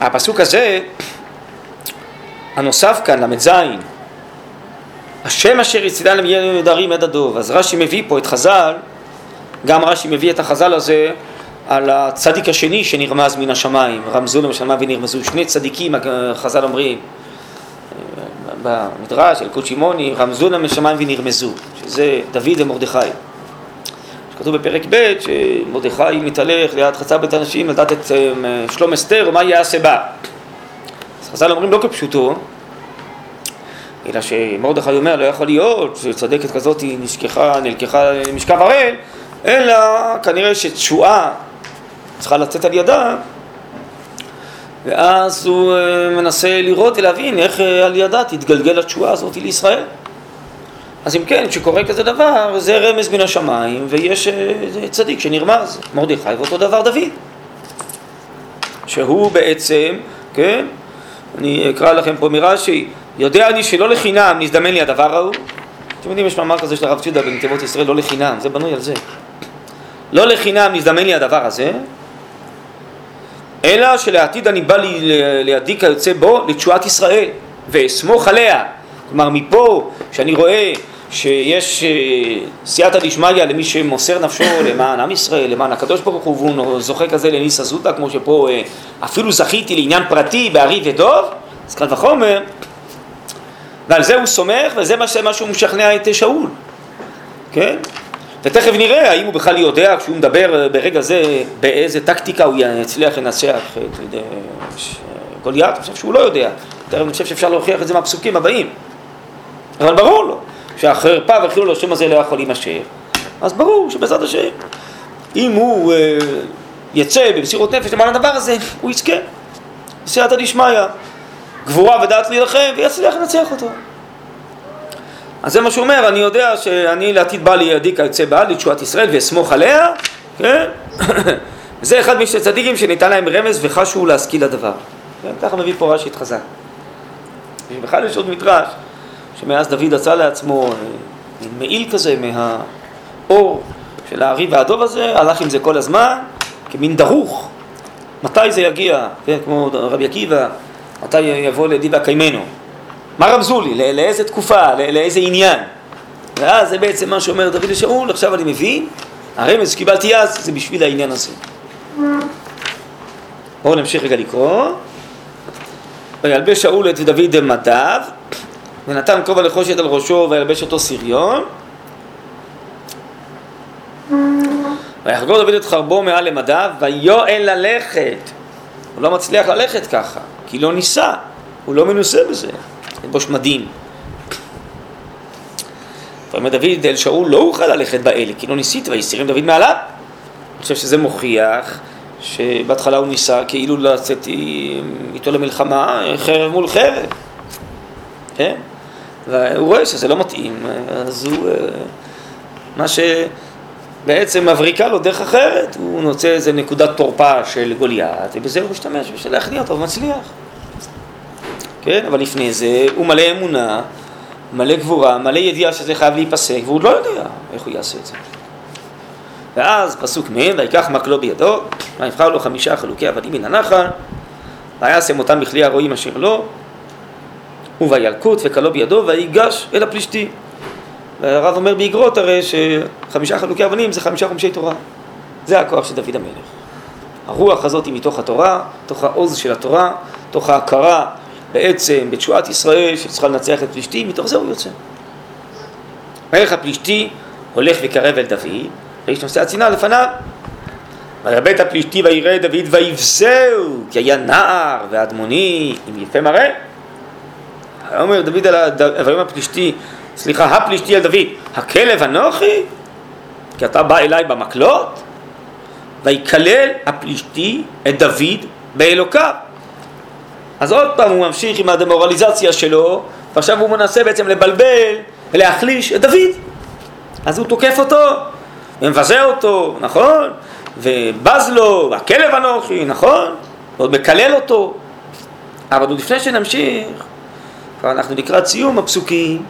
והפסוק הזה, הנוסף כאן, ל"ז, השם אשר יצילן למי נדרים עד הדוב. אז רש"י מביא פה את חז"ל, גם רש"י מביא את החז"ל הזה על הצדיק השני שנרמז מן השמיים, רמזו למשלמה ונרמזו, שני צדיקים חז"ל אומרים במדרש, אלקוט שמעוני, רמזו להם לשמיים ונרמזו, שזה דוד ומרדכי. כתוב בפרק ב' שמרדכי מתהלך ליד חצר בית הנשים לדעת את אה, שלום אסתר ומה יעשה בה. אז חז"ל אומרים לא כפשוטו, אלא שמרדכי אומר לא יכול להיות שצדקת כזאת נשכחה, נלקחה למשכב הראל, אלא כנראה שתשועה צריכה לצאת על ידה ואז הוא אה, מנסה לראות ולהבין איך אה, על ידה תתגלגל התשועה הזאת לישראל. אז אם כן, כשקורה כזה דבר, זה רמז מן השמיים, ויש אה, צדיק שנרמז, מרדכי, ואותו דבר דוד. שהוא בעצם, כן, אני אקרא לכם פה מרש"י, יודע אני שלא לחינם נזדמן לי הדבר ההוא. אתם יודעים, יש מאמר כזה של הרב ציודה בנתיבות ישראל, לא לחינם, זה בנוי על זה. לא לחינם נזדמן לי הדבר הזה, אלא שלעתיד אני בא לי לידי כיוצא בו לתשועת ישראל, ואסמוך עליה. כלומר, מפה, שאני רואה שיש אה, סייעתא דשמיא למי שמוסר נפשו למען עם ישראל, למען הקדוש ברוך הוא, והוא זוכה כזה לניסה זוטה, כמו שפה אה, אפילו זכיתי לעניין פרטי בארי ודוב, אז קל וחומר, ועל זה הוא סומך, וזה מה שהוא משכנע את שאול, כן? ותכף נראה האם הוא בכלל יודע, כשהוא מדבר אה, ברגע זה, באיזה טקטיקה הוא יצליח לנצח את גוליית, אני חושב שהוא לא יודע. תכף אני חושב שאפשר להוכיח את זה מהפסוקים הבאים. אבל ברור לו שהחרפה וחילול השם הזה לא יכול להימשך. אז ברור שבעזרת השם, אם הוא אה, יצא במסירות נפש למען הדבר הזה, הוא יזכה. בסייעתא דשמיא, גבורה ודעת להילחם, ויצליח לנצח אותו. אז זה מה שהוא אומר, אני יודע שאני לעתיד בא לידי כיוצא בעל לתשועת ישראל ואסמוך עליה, כן? זה אחד משני צדיקים שניתן להם רמז וחשו להשכיל הדבר. כן? ככה מביא פה רש"י את חז"ל. ובכלל יש עוד מדרש, שמאז דוד עשה לעצמו אה, מעיל כזה מהאור של הארי והדוב הזה, הלך עם זה כל הזמן, כמין דרוך. מתי זה יגיע, כן, כמו רבי עקיבא, מתי יבוא לידי והקיימנו. מה רמזו לי? לאיזה תקופה? לאיזה עניין? ואז זה בעצם מה שאומר דוד לשאול, עכשיו אני מבין, הרמז שקיבלתי אז זה בשביל העניין הזה. בואו נמשיך רגע לקרוא. וילבש שאול את דוד מדיו, ונתן כובע לחושת על ראשו וילבש אותו סריון. ויחגור דוד את חרבו מעל למדיו, ויואל ללכת. הוא לא מצליח ללכת ככה, כי לא ניסה, הוא לא מנוסה בזה. ללבוש מדים. ואומר דוד אל שאול לא אוכל ללכת באלה כי לא ניסית ויסירים דוד מעליו. אני חושב שזה מוכיח שבהתחלה הוא ניסה כאילו לצאת איתו למלחמה חרב מול חרב, כן? והוא רואה שזה לא מתאים, אז הוא... מה שבעצם מבריקה לו דרך אחרת, הוא נוצא איזה נקודת תורפה של גוליית, ובזה הוא משתמש בשביל להכניע אותו ומצליח. כן? אבל לפני זה הוא מלא אמונה, מלא גבורה, מלא ידיעה שזה חייב להיפסק, והוא לא יודע איך הוא יעשה את זה. ואז פסוק מ' ויקח מקלו בידו, ויבחר לו חמישה חלוקי עבדים מן הנחל, וישם אותם בכלי הרועים אשר לו, ובילקוט וקלו בידו, ויגש אל הפלישתי. והרב אומר באגרות הרי שחמישה חלוקי אבנים זה חמישה חומשי תורה. זה הכוח של דוד המלך. הרוח הזאת היא מתוך התורה, מתוך העוז של התורה, מתוך ההכרה בעצם בתשועת ישראל שצריכה לנצח את פלישתי, מתוך זה הוא יוצא. מלך הפלישתי הולך וקרב אל דוד, ואיש נושא הצינה לפניו. וירבה את הפלישתי ויראה דוד ויבזהו, כי היה נער ואדמוני עם יפה מראה. אומר דוד על ויאמר הפלישתי, סליחה, הפלישתי על דוד, הכלב אנוכי? כי אתה בא אליי במקלות? ויקלל הפלישתי את דוד באלוקיו. אז עוד פעם הוא ממשיך עם הדמורליזציה שלו, ועכשיו הוא מנסה בעצם לבלבל ולהחליש את דוד. אז הוא תוקף אותו, ומבזה אותו, נכון? ובז לו, והכלב אנוכי, נכון? ועוד מקלל אותו. אבל עוד לפני שנמשיך, כבר אנחנו לקראת סיום הפסוקים,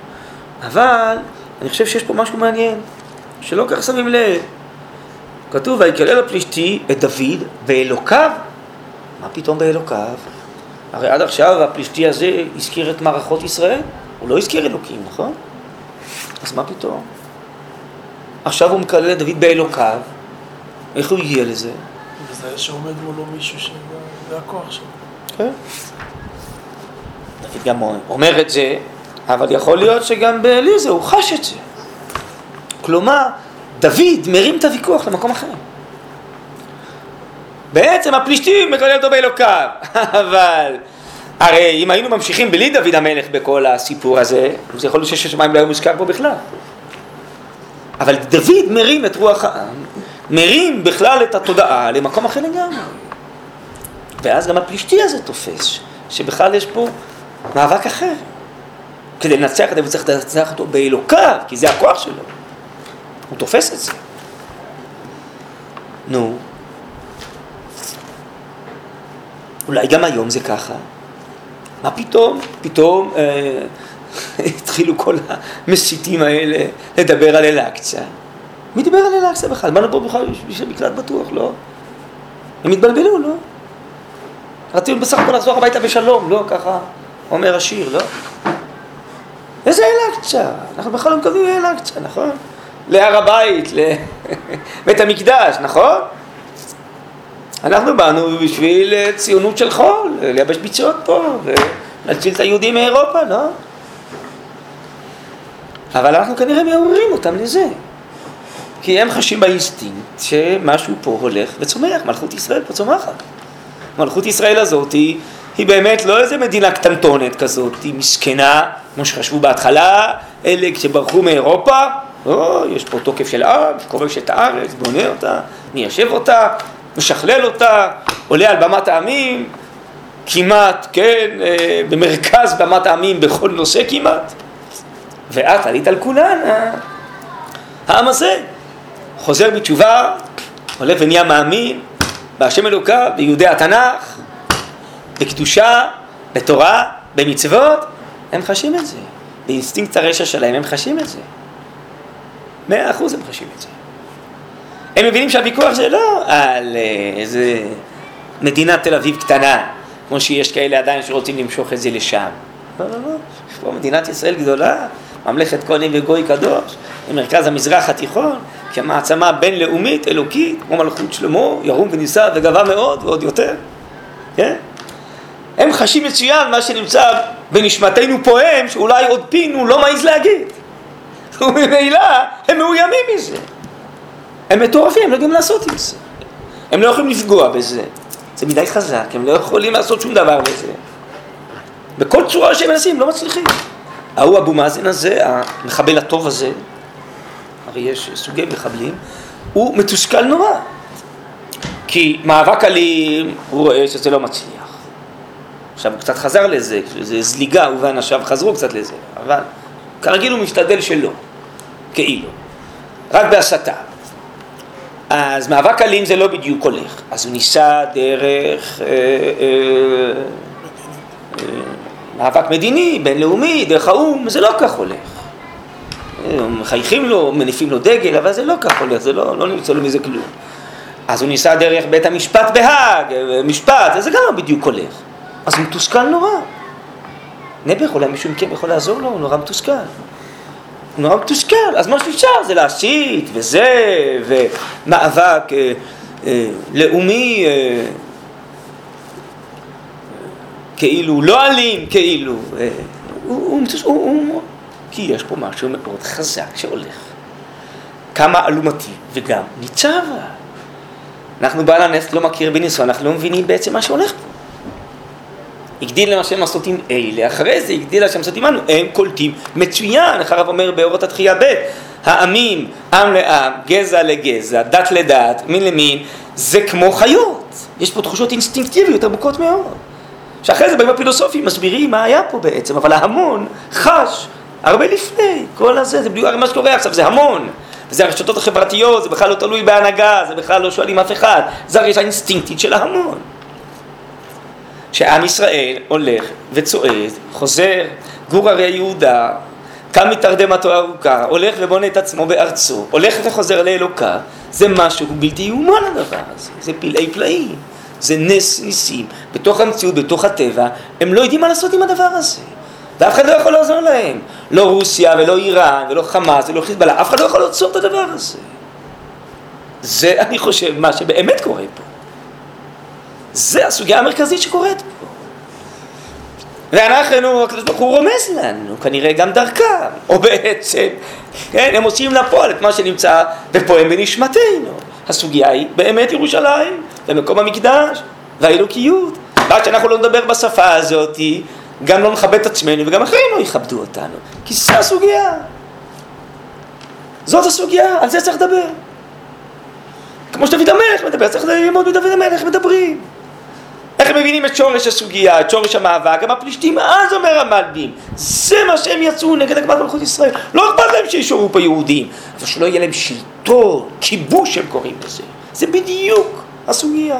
אבל אני חושב שיש פה משהו מעניין, שלא כך שמים לב. כתוב, ויקלל הפלישתי את דוד באלוקיו. מה פתאום באלוקיו? הרי עד עכשיו הפלישתי הזה הזכיר את מערכות ישראל, הוא לא הזכיר אלוקים, נכון? אז מה פתאום? עכשיו הוא מקלל את דוד באלוקיו, איך הוא יהיה לזה? וזה שעומד מולו מישהו שזה הכוח שלו. כן. דוד גם אומר את זה, אבל יכול להיות שגם באליזה הוא חש את זה. כלומר, דוד מרים את הוויכוח למקום אחר. בעצם הפלישתים מקלל אותו באלוקיו, אבל הרי אם היינו ממשיכים בלי דוד המלך בכל הסיפור הזה, אז יכול להיות ששש מים לא היה מוזכר פה בכלל. אבל דוד מרים את רוח העם, מרים בכלל את התודעה למקום אחר לגמרי. ואז גם הפלישתי הזה תופס, שבכלל יש פה מאבק אחר. כדי לנצח את זה הוא צריך לנצח אותו באלוקיו, כי זה הכוח שלו. הוא תופס את זה. נו, אולי גם היום זה ככה. מה פתאום? פתאום אה, התחילו כל המסיתים האלה לדבר על אל-אקצא. מי דיבר על אל-אקצא בכלל? באנו פה בכלל בשביל מקלט בטוח, לא? הם התבלבלו, לא? רצינו בסך הכל לחזור הביתה בשלום, לא? ככה אומר השיר, לא? איזה אל-אקצא? אנחנו בכלל לא מקבלים אל-אקצא, נכון? להר הבית, לבית המקדש, נכון? אנחנו באנו בשביל אה, ציונות של חול, לייבש ביצות פה ולהציל את היהודים מאירופה, לא? אבל אנחנו כנראה מעוררים אותם לזה. כי הם חשים באינסטינקט שמשהו פה הולך וצומח, מלכות ישראל פה צומחת. מלכות ישראל הזאת היא, היא באמת לא איזה מדינה קטנטונת כזאת, היא מסכנה, כמו שחשבו בהתחלה, אלה כשברחו מאירופה, או, יש פה תוקף של עם, כובש את הארץ, בונה אותה, מיישב אותה, משכלל אותה, עולה על במת העמים, כמעט, כן, אה, במרכז במת העמים בכל נושא כמעט, ואת עלית על כולן, העם הזה חוזר בתשובה, עולה ונהיה מאמין בהשם אלוקיו, ביהודי התנ"ך, בקדושה, בתורה, במצוות, הם חשים את זה. באינסטינקט הרשע שלהם הם חשים את זה. מאה אחוז הם חשים את זה. הם מבינים שהוויכוח זה לא על אה, איזה מדינת תל אביב קטנה, כמו שיש כאלה עדיין שרוצים למשוך את זה לשם. לא, לא, לא. יש פה מדינת ישראל גדולה, ממלכת כהנים וגוי קדוש, במרכז המזרח התיכון, כמעצמה בינלאומית, אלוקית, כמו מלכות שלמה, ירום ונישא וגבה מאוד ועוד יותר. כן? הם חשים מצוין מה שנמצא בנשמתנו פועם, שאולי עוד פינו לא מעז להגיד. וממילא הם מאוימים מזה. הם מטורפים, הם לא יודעים לעשות עם זה. הם לא יכולים לפגוע בזה. זה מדי חזק, הם לא יכולים לעשות שום דבר בזה. בכל צורה שהם מנסים, לא מצליחים. ההוא אבו מאזן הזה, המחבל הטוב הזה, הרי יש סוגי מחבלים, הוא מתוסכל נורא. כי מאבק אלים, הוא רואה שזה לא מצליח. עכשיו הוא קצת חזר לזה, זה זליגה, הוא ואנשיו חזרו קצת לזה, אבל כרגיל הוא משתדל שלא, כאילו, רק בהסתה. אז מאבק אלים זה לא בדיוק הולך, אז הוא ניסה דרך אה, אה, אה, מאבק מדיני, בינלאומי, דרך האו"ם, זה לא כך הולך. מחייכים לו, מניפים לו דגל, אבל זה לא כך הולך, זה לא, לא נמצא לו מזה כלום. אז הוא ניסה דרך בית המשפט בהאג, משפט, זה גם לא בדיוק הולך. אז הוא מתוסכל נורא. נעבך, אולי מישהו מכם יכול לעזור לו, הוא נורא מתוסכל. הוא נורא מתוסכל, אז מה שנשאר זה להסית וזה, ומאבק אה, אה, לאומי אה, כאילו לא אלים, כאילו. אה, הוא, הוא, הוא, הוא, כי יש פה משהו מאוד חזק שהולך. כמה אלומתי וגם ניצבה. אנחנו בעל הנס לא מכיר בניסו, אנחנו לא מבינים בעצם מה שהולך פה. הגדיל להם השם לעשות עם אלה, אחרי זה הגדיל השם לעשות עמנו, הם קולטים מצוין, איך הרב אומר באורות התחייה ב', העמים, עם לעם, גזע לגזע, דת לדת, מין למין, זה כמו חיות, יש פה תחושות אינסטינקטיביות עמוקות מאוד. שאחרי זה באים הפילוסופים, מסבירים מה היה פה בעצם, אבל ההמון חש הרבה לפני, כל הזה, זה בדיוק מה שקורה עכשיו, זה המון. וזה הרשתות החברתיות, זה בכלל לא תלוי בהנהגה, זה בכלל לא שואלים אף אחד, זה הרגשה האינסטינקטית של ההמון. שעם ישראל הולך וצועד, חוזר, גור הרי יהודה, קם מתרדמתו ארוכה, הולך ובונה את עצמו בארצו, הולך וחוזר לאלוקה, זה משהו בלתי יאומן הדבר הזה, זה פלאי פלאים, זה נס ניסים, בתוך המציאות, בתוך הטבע, הם לא יודעים מה לעשות עם הדבר הזה, ואף אחד לא יכול לעזור להם, לא רוסיה ולא איראן ולא חמאס ולא חיזבאללה, אף אחד לא יכול לעצור את הדבר הזה. זה, אני חושב, מה שבאמת קורה פה. זה הסוגיה המרכזית שקורית פה. ואנחנו, הקדוש ברוך הוא רומז לנו, כנראה גם דרכם, או בעצם, כן, הם עושים לפועל את מה שנמצא ופועם בנשמתנו. הסוגיה היא באמת ירושלים, ומקום המקדש, והאלוקיות. רק שאנחנו לא נדבר בשפה הזאת, גם לא נכבד את עצמנו וגם אחרים לא יכבדו אותנו. כי זו הסוגיה. זאת הסוגיה, על זה צריך לדבר. כמו שדוד המלך מדבר, צריך ללמוד מדוד המלך מדברים. איך הם מבינים את שורש הסוגיה, את שורש המאבק, גם הפלישתים, אז אומר המלבים, זה מה שהם יצאו נגד הקמת מלכות ישראל. לא אכפת להם שישורו פה יהודים, אבל שלא יהיה להם שלטון, כיבוש הם קוראים לזה. זה בדיוק הסוגיה.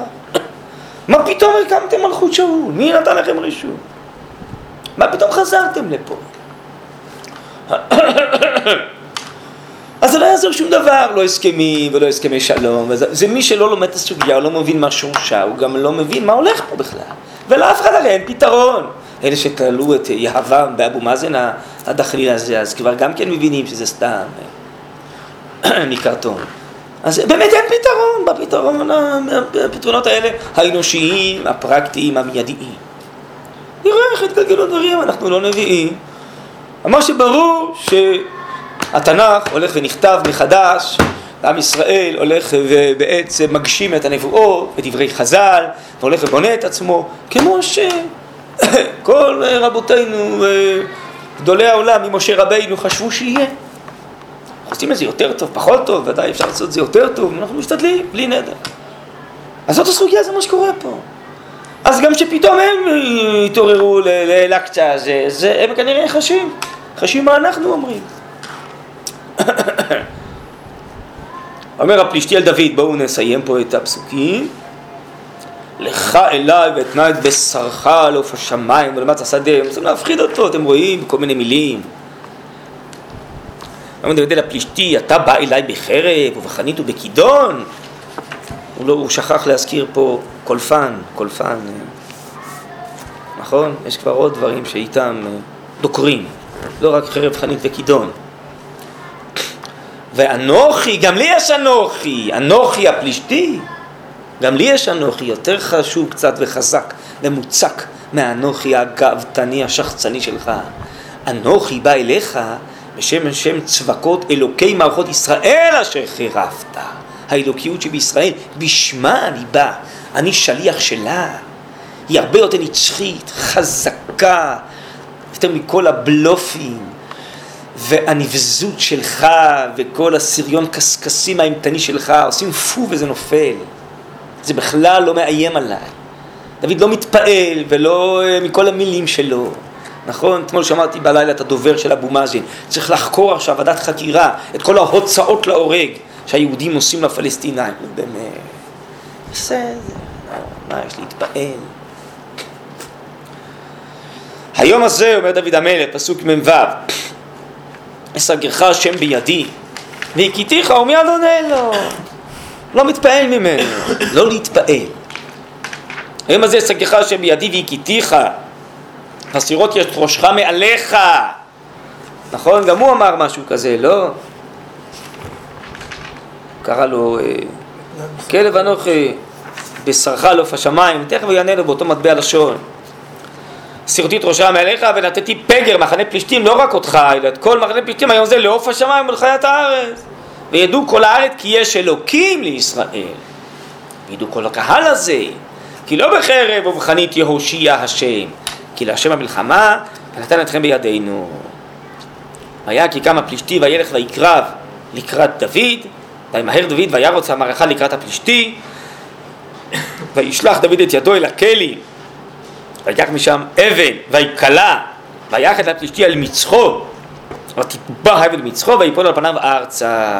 מה פתאום הקמתם מלכות שאול? מי נתן לכם רשות? מה פתאום חזרתם לפה? אז זה לא יעזור שום דבר, לא הסכמים ולא הסכמי שלום, וזה, זה מי שלא לומד את הסוגיה, הוא לא מבין מה שורשה, הוא גם לא מבין מה הולך פה בכלל, ולאף אחד הרי אין פתרון. אלה שתלו את יהבם באבו מאזן הדחליל הזה, אז כבר גם כן מבינים שזה סתם אה, מקרטון. אז באמת אין פתרון, בפתרון, הפתרונות האלה האנושיים, הפרקטיים, המיידיים. נראה איך יתגלגלו הדברים, אנחנו לא נביאים. מה שברור ש... התנ"ך הולך ונכתב מחדש, עם ישראל הולך ובעצם מגשים את הנבואות ודברי חז"ל, והולך ובונה את עצמו, כמו שכל רבותינו, גדולי העולם, ממשה רבינו, חשבו שיהיה. עושים את זה יותר טוב, פחות טוב, ודאי אפשר לעשות את זה יותר טוב, אנחנו משתדלים, בלי נדר. אז זאת הסוגיה, זה מה שקורה פה. אז גם שפתאום הם התעוררו לאל-אקצא הזה, הם כנראה חשים, חשים מה אנחנו אומרים. אומר הפלישתי על דוד, בואו נסיים פה את הפסוקים. לך אליי ואתנה את בשרך על עוף השמיים ולמטה השדה, הם רוצים להפחיד אותו, אתם רואים, כל מיני מילים. אומר דוד אל הפלישתי, אתה בא אליי בחרב ובחנית ובכידון? הוא, לא, הוא שכח להזכיר פה קולפן, קולפן, נכון? יש כבר עוד דברים שאיתם אה, דוקרים, לא רק חרב, חנית וכידון. ואנוכי, גם לי יש אנוכי, אנוכי הפלישתי, גם לי יש אנוכי, יותר חשוב קצת וחזק ומוצק מהאנוכי הגאוותני השחצני שלך. אנוכי בא אליך בשם שם צבקות אלוקי מערכות ישראל אשר חירפת. האלוקיות שבישראל, בשמה אני בא, אני שליח שלה. היא הרבה יותר נצחית, חזקה, יותר מכל הבלופים, והנבזות שלך וכל הסריון קשקשים האימתני שלך עושים פו וזה נופל. זה בכלל לא מאיים עליי. דוד לא מתפעל ולא אה, מכל המילים שלו. נכון? אתמול שמעתי בלילה את הדובר של אבו מאזן. צריך לחקור עכשיו ועדת חקירה את כל ההוצאות להורג שהיהודים עושים לפלסטינאים. באמת. בסדר, מה יש להתפעל? היום הזה, אומר דוד המלך, פסוק מ"ו אסגרך השם בידי, והכיתיך ומיד עונה לו. לא מתפעל ממנו, לא להתפעל. היום הזה אסגרך השם בידי והכיתיך, הסירות יש ראשך מעליך. נכון? גם הוא אמר משהו כזה, לא? קרא לו אה, כלב אנוכי בשרך על עוף השמיים, תכף הוא יענה לו באותו מטבע לשון. סירותי את ראשה מעליך ונתתי פגר מחנה פלישתים לא רק אותך אלא את כל מחנה פלישתים היום זה לעוף השמיים ולחיית הארץ. וידעו כל הארץ כי יש אלוקים לישראל. וידעו כל הקהל הזה כי לא בחרב ובחנית יהושיע השם כי להשם המלחמה ונתן אתכם בידינו. והיה כי קם הפלישתי וילך ויקרב לקראת דוד וימהר דוד וירוץ המערכה לקראת הפלישתי וישלח דוד את ידו אל הכלי ויקח משם אבן ויקלה ויח את הפלישתי על מצחו. ותטבע האבן מצחו ויפול על פניו ארצה.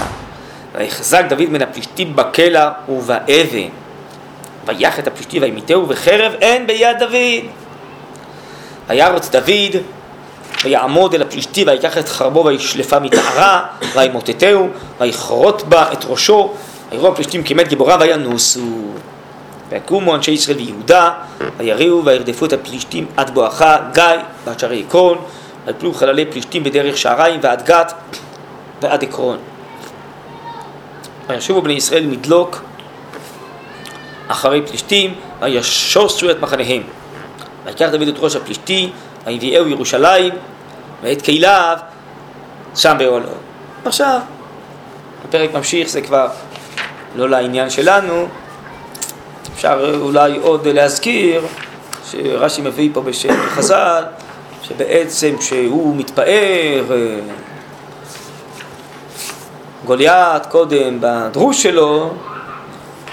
ויחזק דוד מן הפלישתים בקלע ובאבן. ויח את הפלישתי וימיתהו וחרב אין ביד דוד. וירוץ דוד ויעמוד אל הפלישתי ויקח את חרבו וישלפה מטהרה וימוטטהו ויכרות בה את ראשו. ויראו הפלישתים כמת גיבוריו וינוסו ויקומו אנשי ישראל ויהודה ויריעו וירדפו את הפלישתים עד בואכה גיא ועד שערי עקרון ויפלו חללי פלישתים בדרך שעריים ועד גת ועד עקרון. וישובו בני ישראל מדלוק אחרי פלישתים וישוסו את מחניהם. ויקח דוד את ראש הפלישתי ויביאהו ירושלים ואת כליו שם באוהלו. עכשיו, הפרק ממשיך, זה כבר לא לעניין שלנו, אפשר אולי עוד להזכיר שרש"י מביא פה בשם חז"ל, שבעצם כשהוא מתפאר, גוליית קודם בדרוש שלו,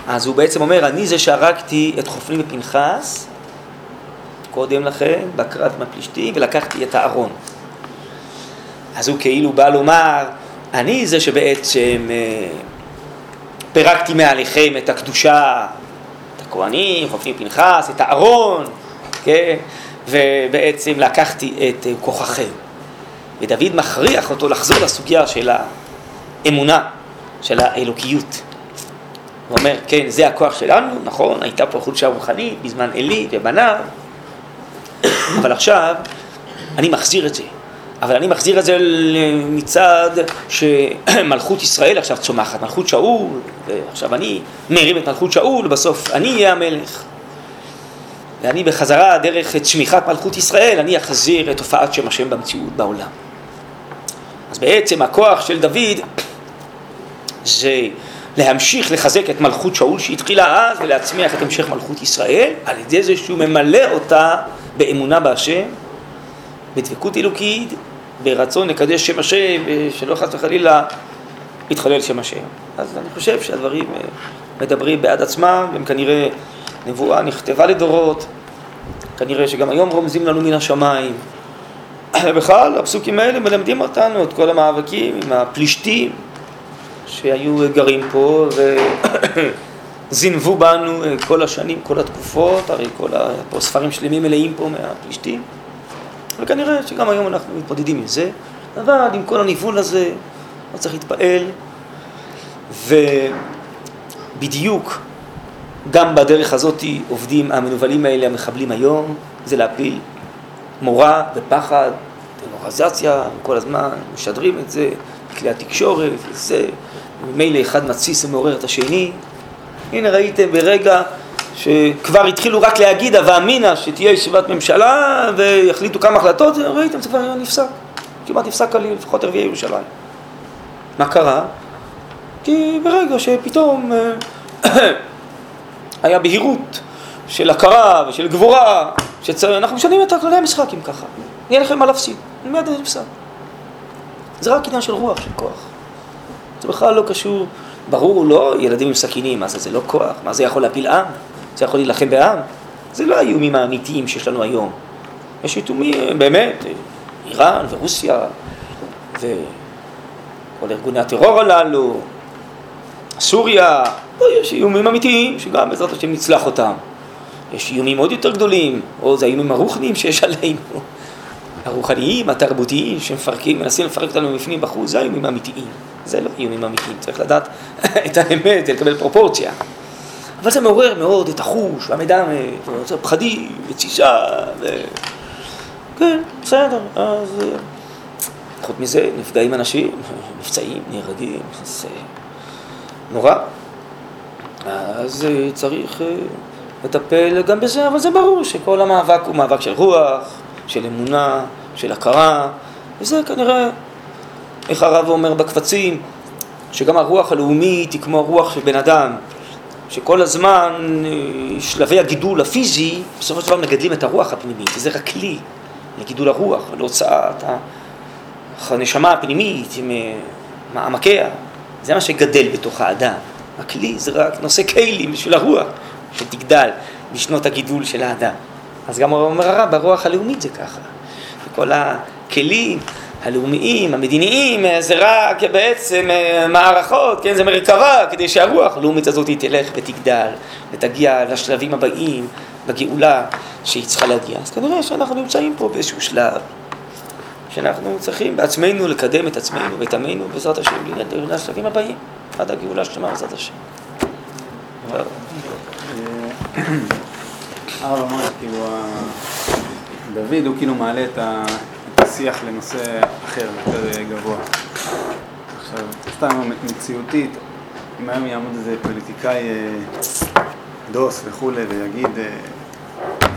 אז הוא בעצם אומר, אני זה שהרגתי את חופני ופנחס קודם לכן, בקרב מהפלישתים, ולקחתי את הארון. אז הוא כאילו בא לומר, אני זה שבעצם אה, פירקתי מעליכם את הקדושה, הכוהנים, חופני פנחס, את הארון, כן? ובעצם לקחתי את אה, כוחכם. ודוד מכריח אותו לחזור לסוגיה של האמונה, של האלוקיות. הוא אומר, כן, זה הכוח שלנו, נכון, הייתה פה חולשה רוחנית בזמן עלי ובניו, אבל עכשיו אני מחזיר את זה. אבל אני מחזיר את זה מצד שמלכות ישראל עכשיו צומחת, מלכות שאול, ועכשיו אני מרים את מלכות שאול, ובסוף אני אהיה המלך. ואני בחזרה, דרך צמיחת מלכות ישראל, אני אחזיר את הופעת שם השם במציאות בעולם. אז בעצם הכוח של דוד זה להמשיך לחזק את מלכות שאול שהתחילה אז ולהצמיח את המשך מלכות ישראל על ידי זה שהוא ממלא אותה באמונה בהשם, בדבקות אלוקית, ברצון לקדש שם השם, שלא חס וחלילה יתחולל שם השם. אז אני חושב שהדברים אה, מדברים בעד עצמם, והם כנראה נבואה נכתבה לדורות, כנראה שגם היום רומזים לנו מן השמיים. בכלל, הפסוקים האלה מלמדים אותנו את כל המאבקים עם הפלישתים שהיו גרים פה וזינבו בנו אה, כל השנים, כל התקופות, הרי כל ה... פה ספרים שלמים מלאים פה מהפלישתים. וכנראה שגם היום אנחנו מתמודדים עם זה, אבל עם כל הניוול הזה לא צריך להתפעל, ובדיוק גם בדרך הזאת עובדים המנוולים האלה, המחבלים היום, זה להפיל מורא ופחד, דמוריזציה, כל הזמן משדרים את זה, כלי התקשורת, וזה, וממילא אחד מתסיס ומעורר את השני. הנה ראיתם ברגע שכבר התחילו רק להגיד הווה אמינא שתהיה ישיבת ממשלה ויחליטו כמה החלטות, ראיתם, זה כבר נפסק, כמעט נפסק כליל, לפחות ערביי ירושלים. מה קרה? כי ברגע שפתאום אה, היה בהירות של הכרה ושל גבורה, שאנחנו משנים את כללי המשחק אם ככה, נהיה לכם מה להפסיד, מיד זה נפסק. זה רק עניין של רוח, של כוח. זה בכלל לא קשור, ברור, לא ילדים עם סכינים, מה זה, זה לא כוח, מה זה יכול להפיל עם? זה יכול להילחם בעם? זה לא האיומים האמיתיים שיש לנו היום. יש איומים, באמת, איראן ורוסיה וכל ארגוני הטרור הללו, סוריה, פה יש איומים אמיתיים שגם בעזרת השם נצלח אותם. יש איומים עוד יותר גדולים, או זה האיומים הרוחניים שיש עלינו, הרוחניים, התרבותיים, שמפרקים, מנסים לפרק אותנו מבפנים בחוץ, זה האיומים האמיתיים. זה לא איומים אמיתיים, צריך לדעת את האמת, לקבל פרופורציה. אבל זה מעורר מאוד את החוש, והמידע, פחדים, ותסיסה, ו... כן, בסדר, אז... פחות מזה, נפגעים אנשים, נפצעים, נהרגים, זה נורא. אז אה, צריך אה, לטפל גם בזה, אבל זה ברור שכל המאבק הוא מאבק של רוח, של אמונה, של הכרה, וזה כנראה, איך הרב אומר בקבצים, שגם הרוח הלאומית היא כמו הרוח של בן אדם, שכל הזמן אה, שלבי הגידול הפיזי, בסופו של דבר מגדלים את הרוח הפנימית, וזה רק כלי לגידול הרוח, להוצאת הנשמה הפנימית עם מעמקיה, זה מה שגדל בתוך האדם. הכלי זה רק נושא כלים בשביל הרוח שתגדל בשנות הגידול של האדם. אז גם אומר הרב, ברוח הלאומית זה ככה. וכל הכלים הלאומיים, המדיניים, זה רק בעצם אה, מערכות, כן, זה מרכבה כדי שהרוח הלאומית הזאת תלך ותגדל ותגיע לשלבים הבאים בגאולה שהיא צריכה להגיע. אז כנראה שאנחנו נמצאים פה באיזשהו שלב שאנחנו צריכים בעצמנו לקדם את עצמנו ואת עמנו בעזרת השם לשלבים הבאים עד הגאולה שלמה בעזרת השם. הרב אמר, כאילו, דוד הוא כאילו מעלה את השיח לנושא אחר, יותר גבוה. עכשיו, סתם מציאותית, אם היום יעמוד איזה פוליטיקאי אה, דוס וכולי ויגיד, אה,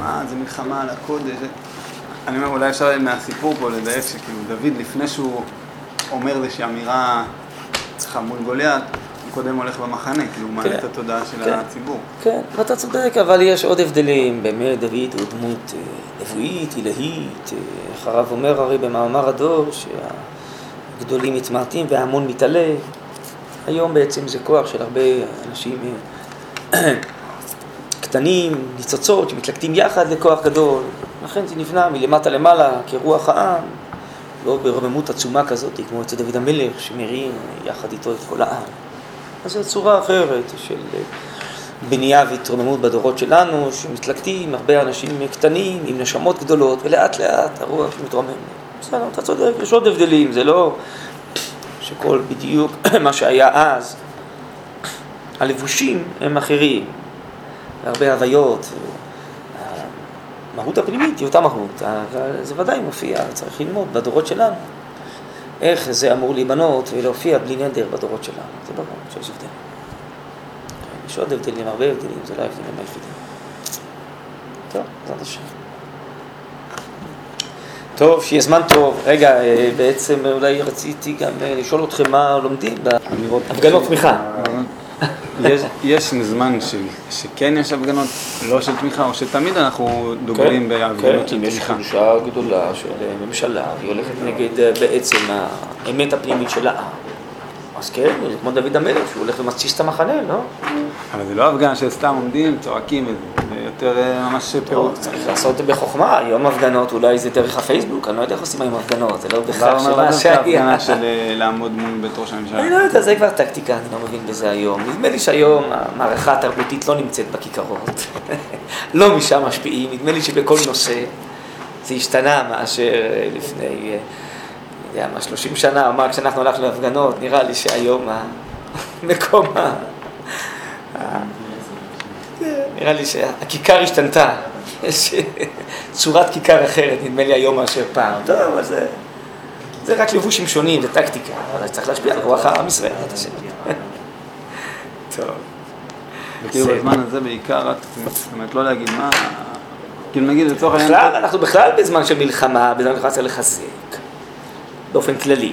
מה, זה מלחמה על הקודש, אני אומר, אולי אפשר מהסיפור פה לדייק שכאילו דוד, לפני שהוא אומר איזושהי אמירה אצלך מול גוליית, קודם הולך במחנה, כאילו הוא מעלה כן, את התודעה של כן, הציבור. כן, ואתה צודק, אבל יש עוד הבדלים. באמת, דוד הוא דמות אה, נבואית, עילאית, אה, הרב אומר הרי במאמר הדור, שהגדולים מתמעטים וההמון מתעלה. היום בעצם זה כוח של הרבה אנשים אה, קטנים, ניצוצות, שמתלכדים יחד לכוח גדול. לכן זה נבנה מלמטה למעלה כרוח העם, לא ברוממות עצומה כזאת, כמו אצל דוד המלך, שמרים יחד איתו את כל העם. אז זו צורה אחרת של אה, בנייה והתרוממות בדורות שלנו, שמתלקטים הרבה אנשים קטנים עם נשמות גדולות, ולאט לאט הרוח מתרומם. בסדר, אתה צודק, יש עוד הבדלים, זה לא שכל בדיוק מה שהיה אז. הלבושים הם אחרים, הרבה הוויות, המהות הפנימית היא אותה מהות, אבל זה ודאי מופיע, צריך ללמוד בדורות שלנו. איך זה אמור להיבנות ולהופיע בלי נדר בדורות שלנו, זה ברור שיש הבדל. יש עוד הבדלים, הרבה הבדלים, זה לא ההבדלים היחידים. טוב, בעזרת השם. טוב, שיהיה זמן טוב. רגע, אה, בעצם אולי רציתי גם אה, לשאול אתכם מה לומדים באמירות, הפגנות תמיכה. יש, יש זמן ש, שכן יש הפגנות לא של תמיכה, או שתמיד אנחנו דוגלים כן, בהפגנות כן, של תמיכה? כן, יש חולשה גדולה של ממשלה, והיא הולכת נגד אה, בעצם האמת הפנימית של העם. אז כן, זה כמו דוד המלך, שהוא הולך ומתסיס את המחנה, לא? אבל זה לא הפגנה שסתם עומדים, צועקים, זה יותר אה, ממש פירוט. צריך לעשות את זה בחוכמה, היום הפגנות אולי זה דרך הפייסבוק, אני לא יודע איך עושים היום הפגנות, זה לא בכלל שמה שהיה. הפגנה של אה, לעמוד מול בית ראש הממשלה. אני לא יודע, זה כבר טקטיקה, אני לא מבין בזה היום. נדמה לי שהיום המערכה התרבותית לא נמצאת בכיכרות. לא משם משפיעים, נדמה לי שבכל נושא זה השתנה מאשר לפני... יודע מה, 30 שנה, אמר כשאנחנו הלכנו להפגנות, נראה לי שהיום המקום ה... נראה לי שהכיכר השתנתה, יש צורת כיכר אחרת, נדמה לי היום מאשר פעם. טוב, אבל זה, זה רק לבושים שונים, זה טקטיקה, אבל צריך להשפיע על רוח העם ישראל. טוב. וכאילו בזמן הזה בעיקר, זאת אומרת, לא להגיד מה... כאילו נגיד לצורך העניין... בכלל, אנחנו בכלל בזמן של מלחמה, בזמן מלחמה צריך לחזק. באופן כללי.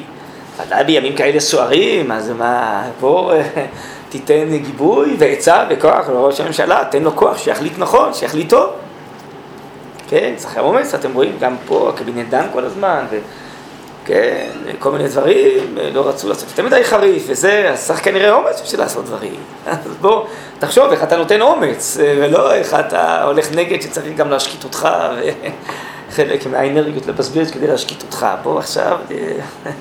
ודאי בימים כאלה סוערים, אז מה, בוא תיתן גיבוי ועצה וכוח לראש הממשלה, תן לו כוח שיחליט נכון, שיחליט טוב. כן, צריך אומץ, אתם רואים, גם פה הקבינט דן כל הזמן, וכן, כל מיני דברים, לא רצו לעשות יותר מדי חריף וזה, אז צריך כנראה אומץ בשביל לעשות דברים. אז בוא, תחשוב איך אתה נותן אומץ, ולא איך אתה הולך נגד שצריך גם להשקיט אותך. חלק מהאנרגיות לבזבז כדי להשקיט אותך. בוא עכשיו... אה,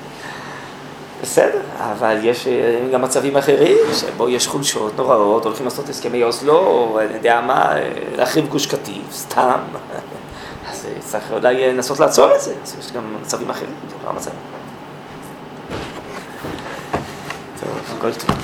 בסדר, אבל יש אה, גם מצבים אחרים שבו יש חולשות נוראות, הולכים לעשות הסכמי אוסלו, או אני יודע מה, אה, להחריב גוש קטיף, סתם. אז צריך אולי לנסות לעצור את זה, יש גם מצבים אחרים, זה לא המצב. טוב, הכל טוב.